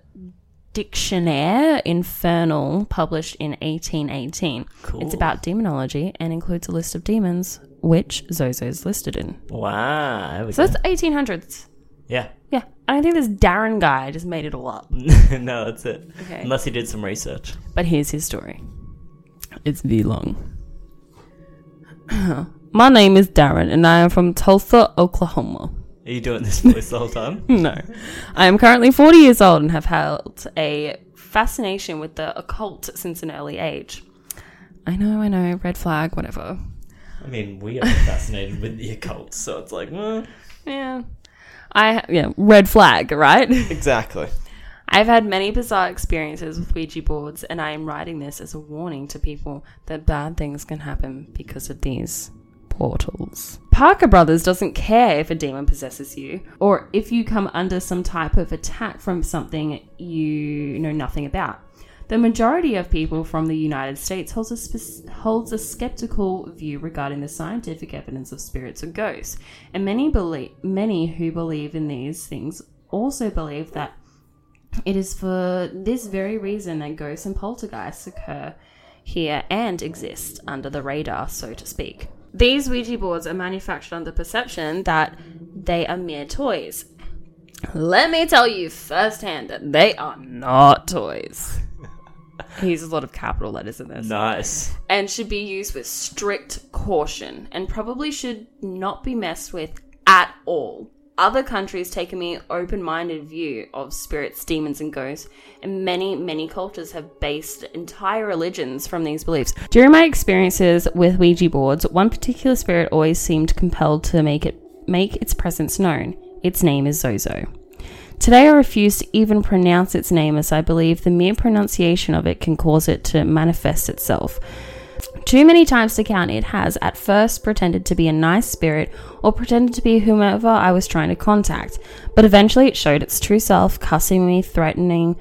Dictionnaire Infernal, published in 1818. Cool. It's about demonology and includes a list of demons, which Zozo is listed in. Wow. So go. that's 1800s. Yeah. Yeah, I don't think this Darren guy just made it all up. no, that's it. Okay. Unless he did some research. But here's his story. It's V long. My name is Darren and I am from Tulsa, Oklahoma. Are you doing this voice the whole time? No. I am currently 40 years old and have held a fascination with the occult since an early age. I know, I know, red flag, whatever. I mean, we are fascinated with the occult, so it's like, well, Yeah. I, yeah, red flag, right? exactly. I've had many bizarre experiences with Ouija boards, and I am writing this as a warning to people that bad things can happen because of these portals. Parker Brothers doesn't care if a demon possesses you, or if you come under some type of attack from something you know nothing about. The majority of people from the United States holds a, spec- holds a skeptical view regarding the scientific evidence of spirits or ghosts, and many believe many who believe in these things also believe that it is for this very reason that ghosts and poltergeists occur here and exist under the radar, so to speak. These Ouija boards are manufactured under the perception that they are mere toys. Let me tell you firsthand that they are not toys. He uses a lot of capital letters in this Nice. and should be used with strict caution and probably should not be messed with at all. Other countries take a mere open minded view of spirits, demons, and ghosts, and many, many cultures have based entire religions from these beliefs. During my experiences with Ouija boards, one particular spirit always seemed compelled to make it make its presence known. Its name is Zozo. Today, I refuse to even pronounce its name as I believe the mere pronunciation of it can cause it to manifest itself. Too many times to count, it has at first pretended to be a nice spirit or pretended to be whomever I was trying to contact, but eventually it showed its true self, cussing me, threatening,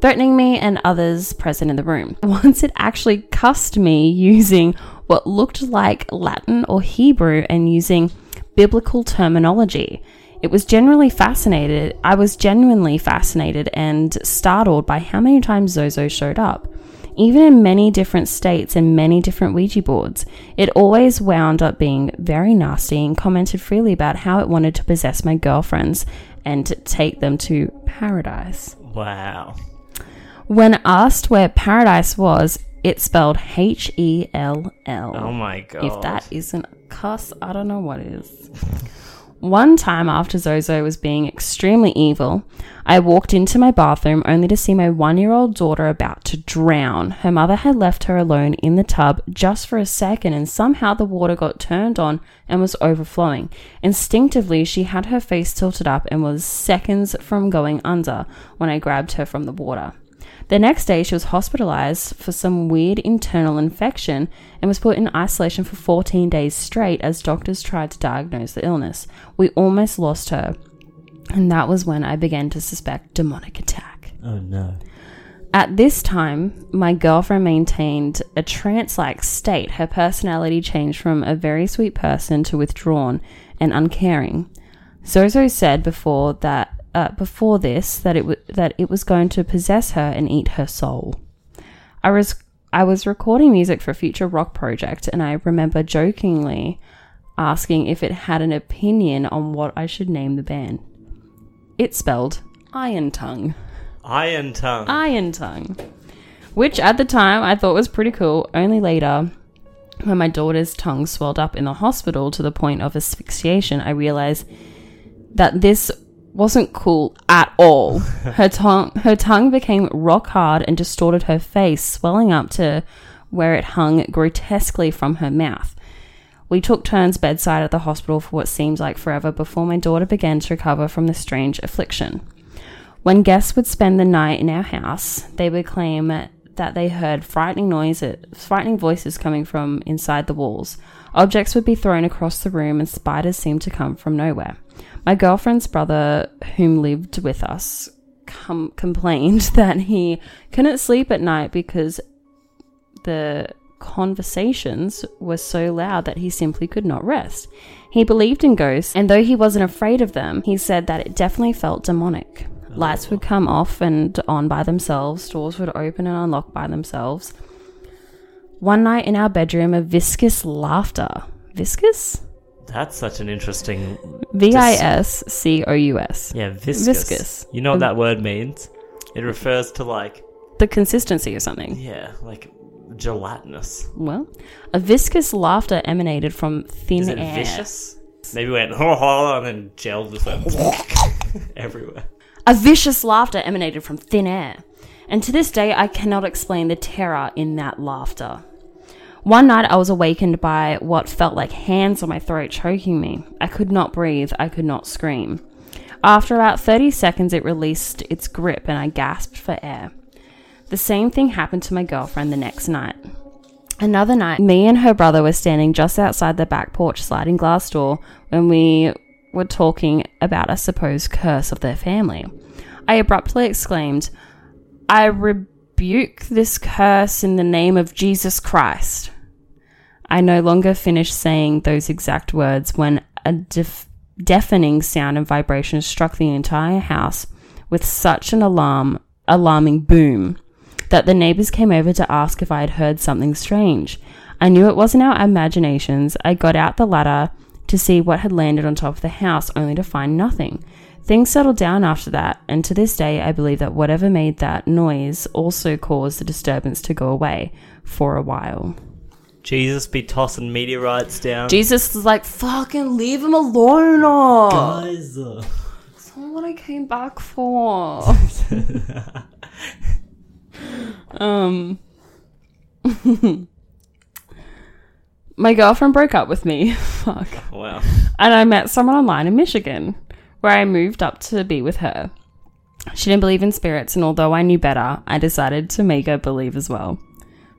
threatening me and others present in the room. Once it actually cussed me using what looked like Latin or Hebrew and using biblical terminology. It was generally fascinated. I was genuinely fascinated and startled by how many times Zozo showed up. Even in many different states and many different Ouija boards, it always wound up being very nasty and commented freely about how it wanted to possess my girlfriends and take them to paradise. Wow. When asked where paradise was, it spelled H E L L. Oh my god. If that isn't a cuss, I don't know what is. One time after Zozo was being extremely evil, I walked into my bathroom only to see my one year old daughter about to drown. Her mother had left her alone in the tub just for a second, and somehow the water got turned on and was overflowing. Instinctively, she had her face tilted up and was seconds from going under when I grabbed her from the water. The next day, she was hospitalized for some weird internal infection and was put in isolation for 14 days straight as doctors tried to diagnose the illness. We almost lost her, and that was when I began to suspect demonic attack. Oh no. At this time, my girlfriend maintained a trance like state. Her personality changed from a very sweet person to withdrawn and uncaring. Zozo said before that uh, before this that it w- that it was going to possess her and eat her soul. I was I was recording music for a future rock project, and I remember jokingly asking if it had an opinion on what I should name the band. It spelled Iron Tongue. Iron tongue. Iron Tongue. Which at the time I thought was pretty cool, only later, when my daughter's tongue swelled up in the hospital to the point of asphyxiation, I realized that this wasn't cool at all. Her tongue her tongue became rock hard and distorted her face, swelling up to where it hung grotesquely from her mouth. We took turns bedside at the hospital for what seemed like forever before my daughter began to recover from the strange affliction. When guests would spend the night in our house, they would claim that they heard frightening noises, frightening voices coming from inside the walls. Objects would be thrown across the room, and spiders seemed to come from nowhere. My girlfriend's brother, whom lived with us, com- complained that he couldn't sleep at night because the conversations were so loud that he simply could not rest. He believed in ghosts, and though he wasn't afraid of them, he said that it definitely felt demonic. Lights would come off and on by themselves, doors would open and unlock by themselves. One night in our bedroom, a viscous laughter. Viscous? That's such an interesting. V I S C O U S. Yeah, viscous. Viscous. You know what um, that word means? It refers to like, The consistency or something. yeah, like gelatinous. Well, a viscous laughter emanated from thin Is it air. vicious? Maybe we went ho ho and then gel just went everywhere. A vicious laughter emanated from thin air. And to this day, I cannot explain the terror in that laughter. One night, I was awakened by what felt like hands on my throat choking me. I could not breathe, I could not scream. After about 30 seconds, it released its grip and I gasped for air. The same thing happened to my girlfriend the next night. Another night, me and her brother were standing just outside the back porch sliding glass door when we were talking about a supposed curse of their family. I abruptly exclaimed, I rebuke this curse in the name of Jesus Christ. I no longer finished saying those exact words when a def- deafening sound and vibration struck the entire house with such an alarm, alarming boom that the neighbors came over to ask if I had heard something strange. I knew it wasn't our imaginations. I got out the ladder to see what had landed on top of the house, only to find nothing. Things settled down after that, and to this day, I believe that whatever made that noise also caused the disturbance to go away for a while. Jesus be tossing meteorites down. Jesus is like, fucking leave him alone. Oh. Guys, uh, That's not what I came back for. um, my girlfriend broke up with me. Fuck. wow. And I met someone online in Michigan where I moved up to be with her. She didn't believe in spirits, and although I knew better, I decided to make her believe as well.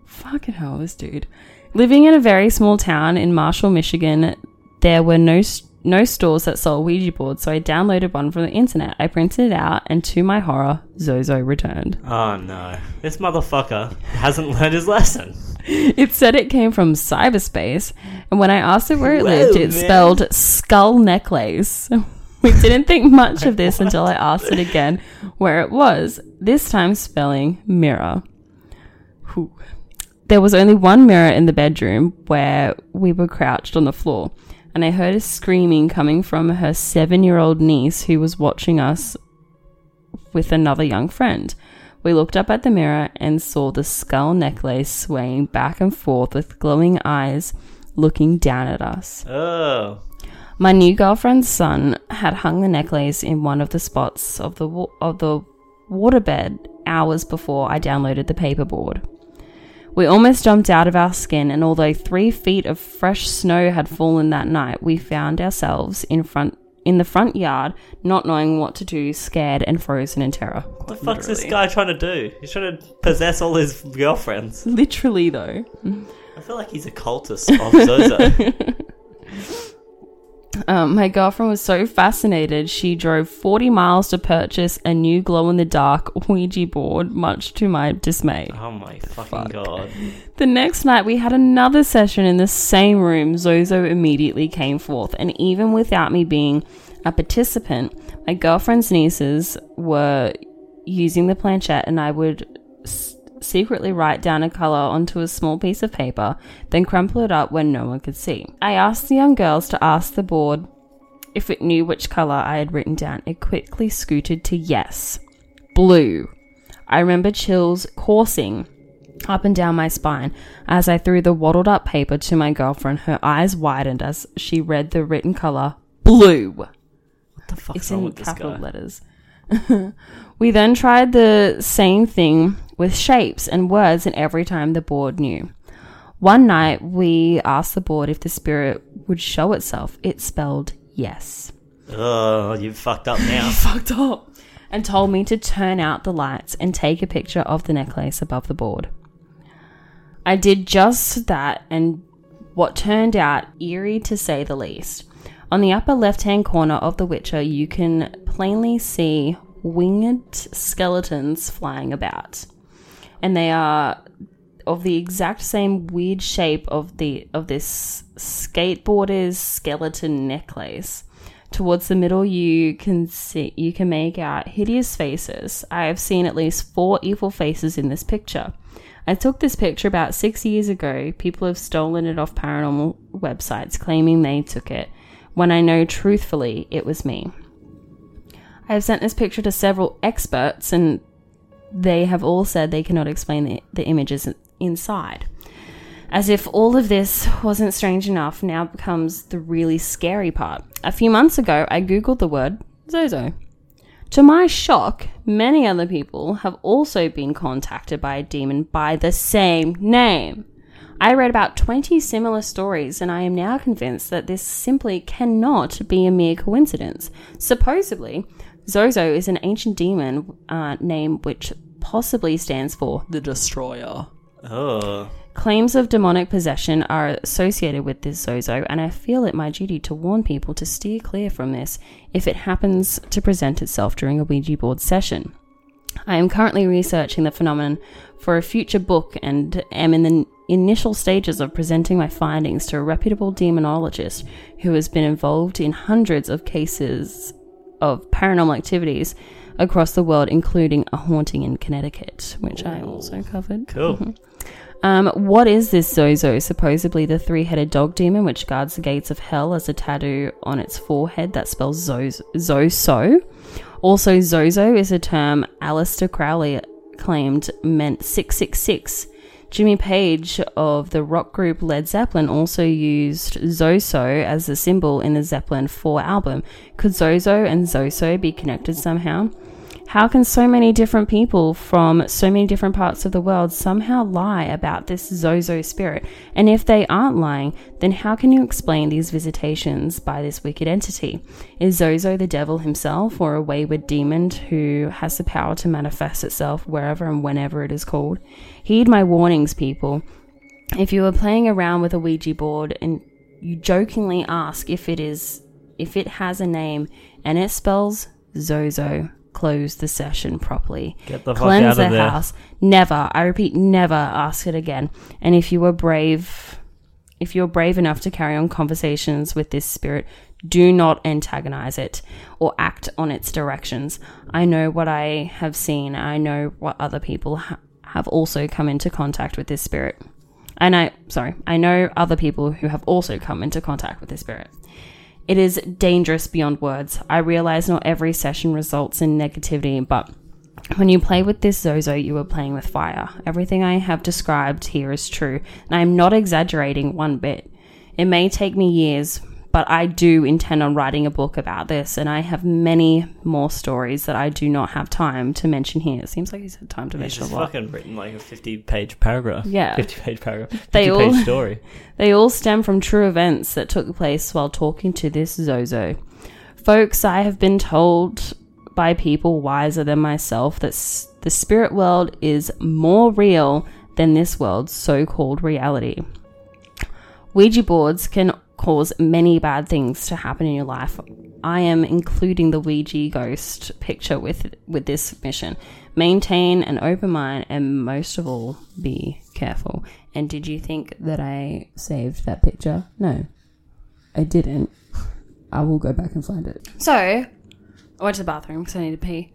Fucking hell, this dude. Living in a very small town in Marshall, Michigan, there were no no stores that sold Ouija boards, so I downloaded one from the internet. I printed it out, and to my horror, Zozo returned. Oh no. This motherfucker hasn't learned his lesson. It said it came from cyberspace, and when I asked it where it Whoa, lived, it man. spelled skull necklace. We didn't think much of this until I asked it again where it was, this time spelling mirror. Whew. There was only one mirror in the bedroom where we were crouched on the floor, and I heard a screaming coming from her seven year old niece who was watching us with another young friend. We looked up at the mirror and saw the skull necklace swaying back and forth with glowing eyes looking down at us. Oh. My new girlfriend's son had hung the necklace in one of the spots of the wa- of the waterbed hours before I downloaded the paperboard. We almost jumped out of our skin, and although three feet of fresh snow had fallen that night, we found ourselves in front in the front yard, not knowing what to do, scared and frozen in terror. What the fuck's this guy trying to do? He's trying to possess all his girlfriends. Literally, though. I feel like he's a cultist of Zozo. Um, my girlfriend was so fascinated, she drove 40 miles to purchase a new glow in the dark Ouija board, much to my dismay. oh my fucking god. The next night, we had another session in the same room. Zozo immediately came forth, and even without me being a participant, my girlfriend's nieces were using the planchette, and I would s- secretly write down a color onto a small piece of paper, then crumple it up when no one could see. I asked the young girls to ask the board if it knew which color I had written down. It quickly scooted to yes, blue. I remember chills coursing up and down my spine as I threw the waddled up paper to my girlfriend. Her eyes widened as she read the written color blue. What the fuck? It's in capital letters. we then tried the same thing with shapes and words, and every time the board knew. One night, we asked the board if the spirit would show itself. It spelled yes. Oh, you fucked up now. Fucked up. And told me to turn out the lights and take a picture of the necklace above the board. I did just that, and what turned out eerie to say the least. On the upper left hand corner of the Witcher, you can plainly see winged skeletons flying about. And they are of the exact same weird shape of the of this skateboarder's skeleton necklace. Towards the middle, you can see you can make out hideous faces. I have seen at least four evil faces in this picture. I took this picture about six years ago. People have stolen it off paranormal websites, claiming they took it, when I know truthfully it was me. I have sent this picture to several experts, and they have all said they cannot explain the, the images inside. As if all of this wasn't strange enough, now becomes the really scary part. A few months ago, I googled the word Zozo. To my shock, many other people have also been contacted by a demon by the same name. I read about 20 similar stories, and I am now convinced that this simply cannot be a mere coincidence. Supposedly, Zozo is an ancient demon uh, name which possibly stands for the Destroyer. Oh. Claims of demonic possession are associated with this Zozo, and I feel it my duty to warn people to steer clear from this if it happens to present itself during a Ouija board session. I am currently researching the phenomenon for a future book and am in the initial stages of presenting my findings to a reputable demonologist who has been involved in hundreds of cases of paranormal activities across the world, including a haunting in Connecticut, which I also covered. Cool. Mm-hmm. Um, what is this Zozo? Supposedly the three-headed dog demon which guards the gates of hell as a tattoo on its forehead that spells Zozo. Zoso. Also, Zozo is a term Aleister Crowley claimed meant 666. Jimmy Page of the rock group Led Zeppelin also used Zoso as a symbol in the Zeppelin 4 album. Could Zozo and Zoso be connected somehow? How can so many different people from so many different parts of the world somehow lie about this Zozo spirit? And if they aren't lying, then how can you explain these visitations by this wicked entity? Is Zozo the devil himself or a wayward demon who has the power to manifest itself wherever and whenever it is called? Heed my warnings, people. If you are playing around with a Ouija board and you jokingly ask if it is if it has a name and it spells Zozo, close the session properly. Get the fuck Cleanse out the of there. house. Never, I repeat, never ask it again. And if you were brave, if you're brave enough to carry on conversations with this spirit, do not antagonize it or act on its directions. I know what I have seen. I know what other people ha- have also come into contact with this spirit. And I, sorry, I know other people who have also come into contact with this spirit. It is dangerous beyond words. I realize not every session results in negativity, but When you play with this Zozo, you are playing with fire. Everything I have described here is true, and I am not exaggerating one bit. It may take me years, but I do intend on writing a book about this, and I have many more stories that I do not have time to mention here. It seems like he's had time to mention a lot. fucking written like a 50 page paragraph. Yeah. 50 page paragraph. 50 They page all- story. They all stem from true events that took place while talking to this Zozo. Folks, I have been told by people wiser than myself that s- the spirit world is more real than this world's so called reality. Ouija boards can cause many bad things to happen in your life. I am including the Ouija ghost picture with with this submission. Maintain an open mind and most of all be careful. And did you think that I saved that picture? No. I didn't. I will go back and find it. So, I went to the bathroom because I needed to pee.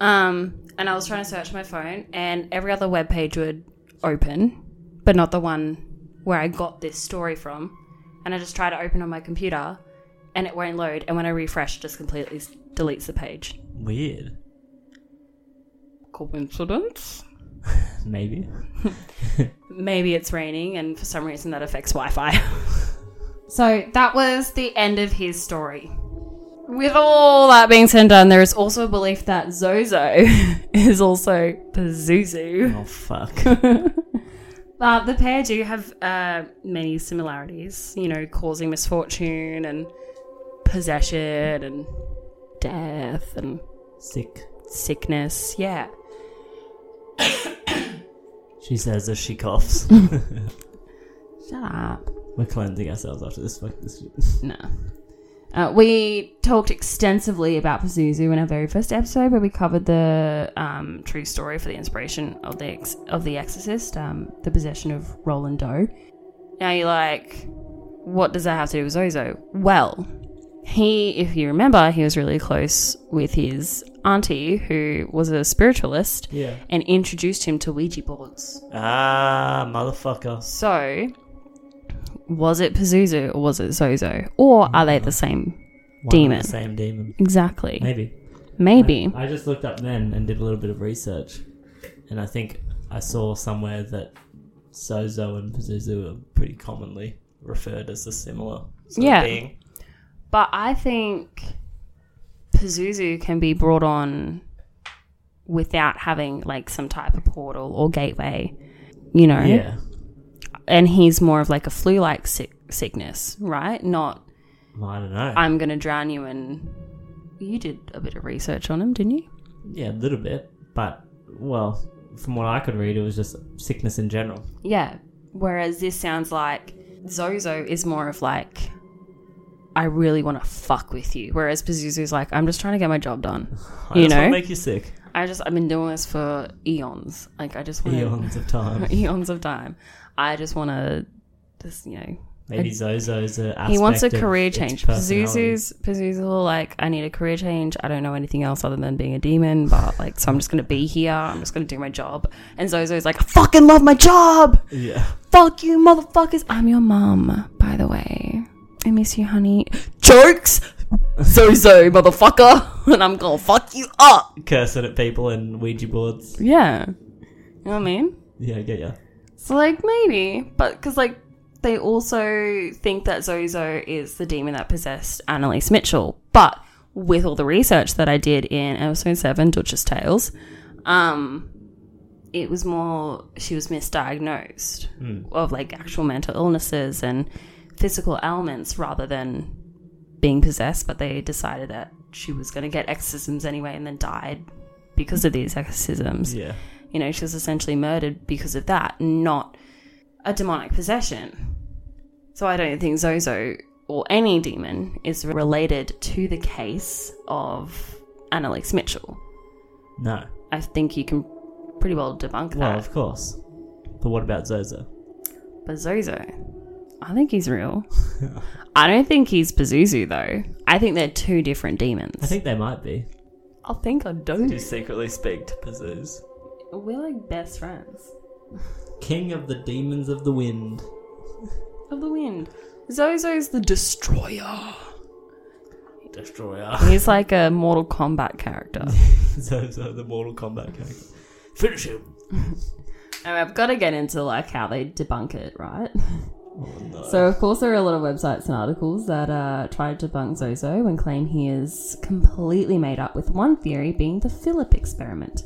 Um, and I was trying to search my phone, and every other web page would open, but not the one where I got this story from. And I just try to open on my computer, and it won't load. And when I refresh, it just completely s- deletes the page. Weird. Coincidence? Maybe. Maybe it's raining, and for some reason that affects Wi Fi. so that was the end of his story. With all that being said and done, there is also a belief that Zozo is also Pazuzu. Oh, fuck. Uh, the pair do have uh, many similarities, you know, causing misfortune and possession and death and Sick. sickness. Yeah. She says as she coughs. Shut up. We're cleansing ourselves after this. Fuck this shit. No. Uh, we talked extensively about Pazuzu in our very first episode, where we covered the um, true story for the inspiration of the ex- of the Exorcist, um, the possession of Roland Doe. Now you're like, what does that have to do with Zozo? Well, he, if you remember, he was really close with his auntie, who was a spiritualist, Yeah. and introduced him to Ouija boards. Ah, motherfucker. So, was it Pazuzu or was it Zozo, or are they the uh, same? One and Demon. The same demon. Exactly. Maybe. Maybe. I just looked up then and did a little bit of research, and I think I saw somewhere that Zozo and Pazuzu are pretty commonly referred as a similar sort Yeah. of being. But I think Pazuzu can be brought on without having like some type of portal or gateway, you know? Yeah. And he's more of like a flu like sick- sickness, right? Not, Well, I don't know. I'm going to drown you and. You did a bit of research on him, didn't you? yeah, a little bit, but well, from what I could read, it was just sickness in general. Yeah. Whereas this sounds like Zozo is more of like, I really want to fuck with you. Whereas Pazuzu's like, I'm just trying to get my job done. I You know? make you sick. I just, I've been doing this for eons. Like, I just want Eons of time. eons of time. I just want to, just, you know. Maybe Zozo's a He wants a career change. personality. Pazuzu's, Pazuzu, like, I need a career change. I don't know anything else other than being a demon, but, like, so I'm just going to be here. I'm just going to do my job. And Zozo's like, I fucking love my job. Yeah. Fuck you, motherfuckers. I'm your mum, by the way. I miss you, honey. Jokes! Zozo, motherfucker. And I'm gonna fuck you up. Cursing at people and Ouija boards. Yeah. You know what I mean? Yeah, I get ya. So, like, maybe. But, because, like, they also think that Zozo is the demon that possessed Annalise Mitchell. But with all the research that I did in episode 7, Dutch's Tales, um, it was more, she was misdiagnosed of, like, actual mental illnesses and physical ailments rather than being possessed. But they decided that she was going to get exorcisms anyway and then died because of these exorcisms Yeah. You know, she was essentially murdered because of that, not a demonic possession. So I don't think Zozo or any demon is related to the case of Annalise Mitchell. No. I think you can pretty well debunk that. Well, of course. But what about Zozo? But Zozo, I think he's real. I don't think he's Pazuzu though. I think they're two different demons. I think they might be. I think I do. Do secretly speak to Pazoos. We're like best friends King of the demons of the wind. of the wind. Zozo's the destroyer. Destroyer. He's like a Mortal Kombat character. Zozo, the Mortal Kombat character. Finish him. And I've got to get into like how they debunk it, right? Oh, no. So of course there are a lot of websites and articles that uh, try to debunk Zozo and claim he is completely made up, with one theory being the Philip experiment.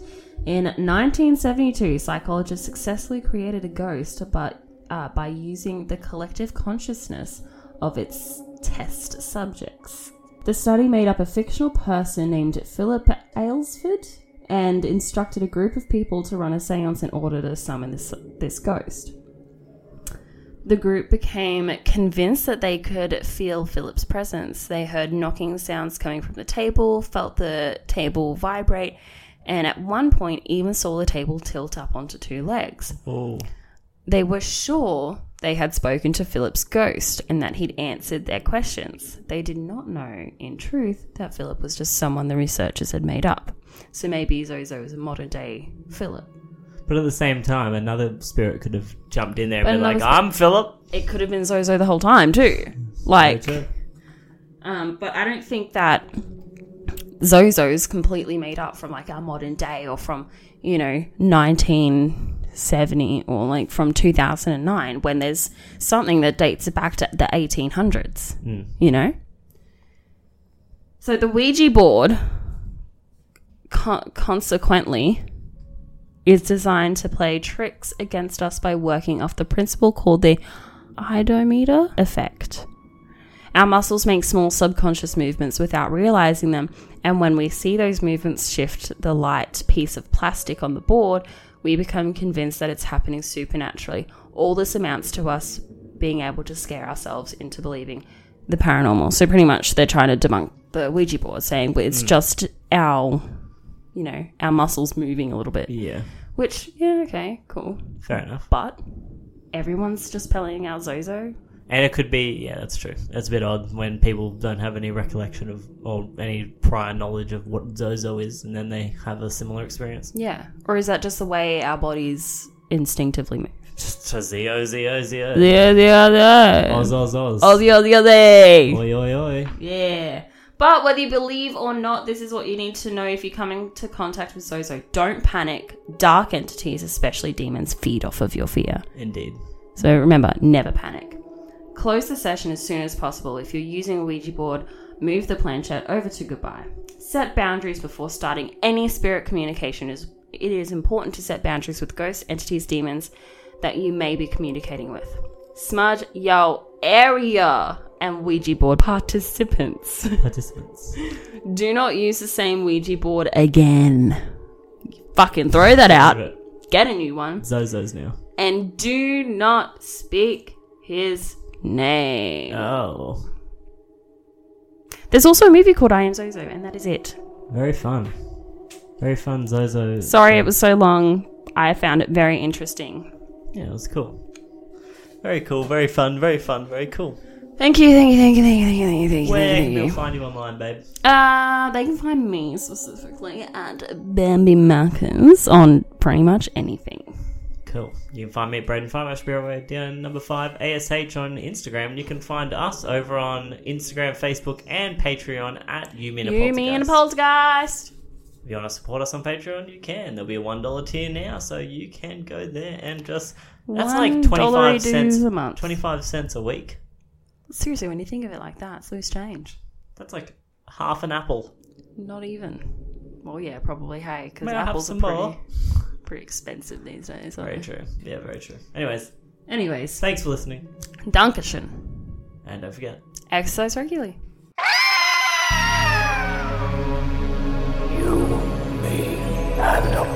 In 1972, psychologists successfully created a ghost, but uh, by using the collective consciousness of its test subjects. The study made up a fictional person named Philip Aylesford and instructed a group of people to run a seance in order to summon this, this ghost. The group became convinced that they could feel Philip's presence. They heard knocking sounds coming from the table, felt the table vibrate, and at one point even saw the table tilt up onto two legs. Oh. They were sure they had spoken to Philip's ghost and that he'd answered their questions. They did not know, in truth, that Philip was just someone the researchers had made up. So maybe Zozo is a modern day Philip. But at the same time, another spirit could have jumped in there But and been like, I'm Philip. It could have been Zozo the whole time, too. Like, true. Um, but I don't think that Zozo's completely made up from like our modern day or from, you know, 1970 or like from 2009 when there's something that dates back to the 1800s, hmm. you know? So the Ouija board, con- consequently, is designed to play tricks against us by working off the principle called the ideomotor effect. Our muscles make small subconscious movements without realizing them, and when we see those movements shift the light piece of plastic on the board, we become convinced that it's happening supernaturally. All this amounts to us being able to scare ourselves into believing the paranormal. So, pretty much, they're trying to debunk the Ouija board, saying it's hmm. just our, you know, our muscles moving a little bit. Yeah. Which, yeah, okay, cool. Fair enough. But everyone's just playing our Zozo. And it could be, yeah, that's true. That's a bit odd when people don't have any recollection of or any prior knowledge of what Zozo is, and then they have a similar experience. Yeah. Or is that just the way our bodies instinctively move? Just to Zio, Zio, Zio. Yeah, yeah, yeah. Oz, Oz, Oz. Ozzy, Ozzy, Ozzy. Oi, oi, oi. Yeah. But whether you believe or not, this is what you need to know if you're coming to contact with Zozo. Don't panic. Dark entities, especially demons, feed off of your fear. Indeed. So remember, never panic. Close the session as soon as possible. If you're using a Ouija board, move the planchette over to goodbye. Set boundaries before starting any spirit communication. Is It is important to set boundaries with ghosts, entities, demons that you may be communicating with. Smudge your area and Ouija board participants. Participants. Do not use the same Ouija board again. Fucking throw that out. Get a new one Zozo's now. and do not speak his name. Oh. There's also a movie called I Am Zozo, and that is it. Very fun. Very fun, Zozo. Sorry it was so long. I found it very interesting. Yeah, it was cool. Very cool, very fun, very fun, very cool. Thank you, thank you, thank you, thank you, thank you, thank you, thank you, Where thank can you. people find you online, babe? Uh, they can find me specifically at Bambi Marcus on pretty much anything. Cool. You can find me at Braden Five Ashbury down number five ASH on Instagram. You can find us over on Instagram, Facebook, and Patreon at You Mean a You, me, and a Poltergeist. If you want to support us on Patreon, you can. There'll be a one dollar tier now, so you can go there and just that's like twenty five cents a month. Twenty five cents a week. Seriously, when you think of it like that, it's loose change. That's like half an apple. Not even. Well, yeah, probably. Hey, because apples are pretty, more? Pretty expensive these days. Very Aren't they? true. Yeah, very true. Anyways, Anyways, thanks for listening, Dankeschön. and don't forget. Exercise regularly. and a poltergeist.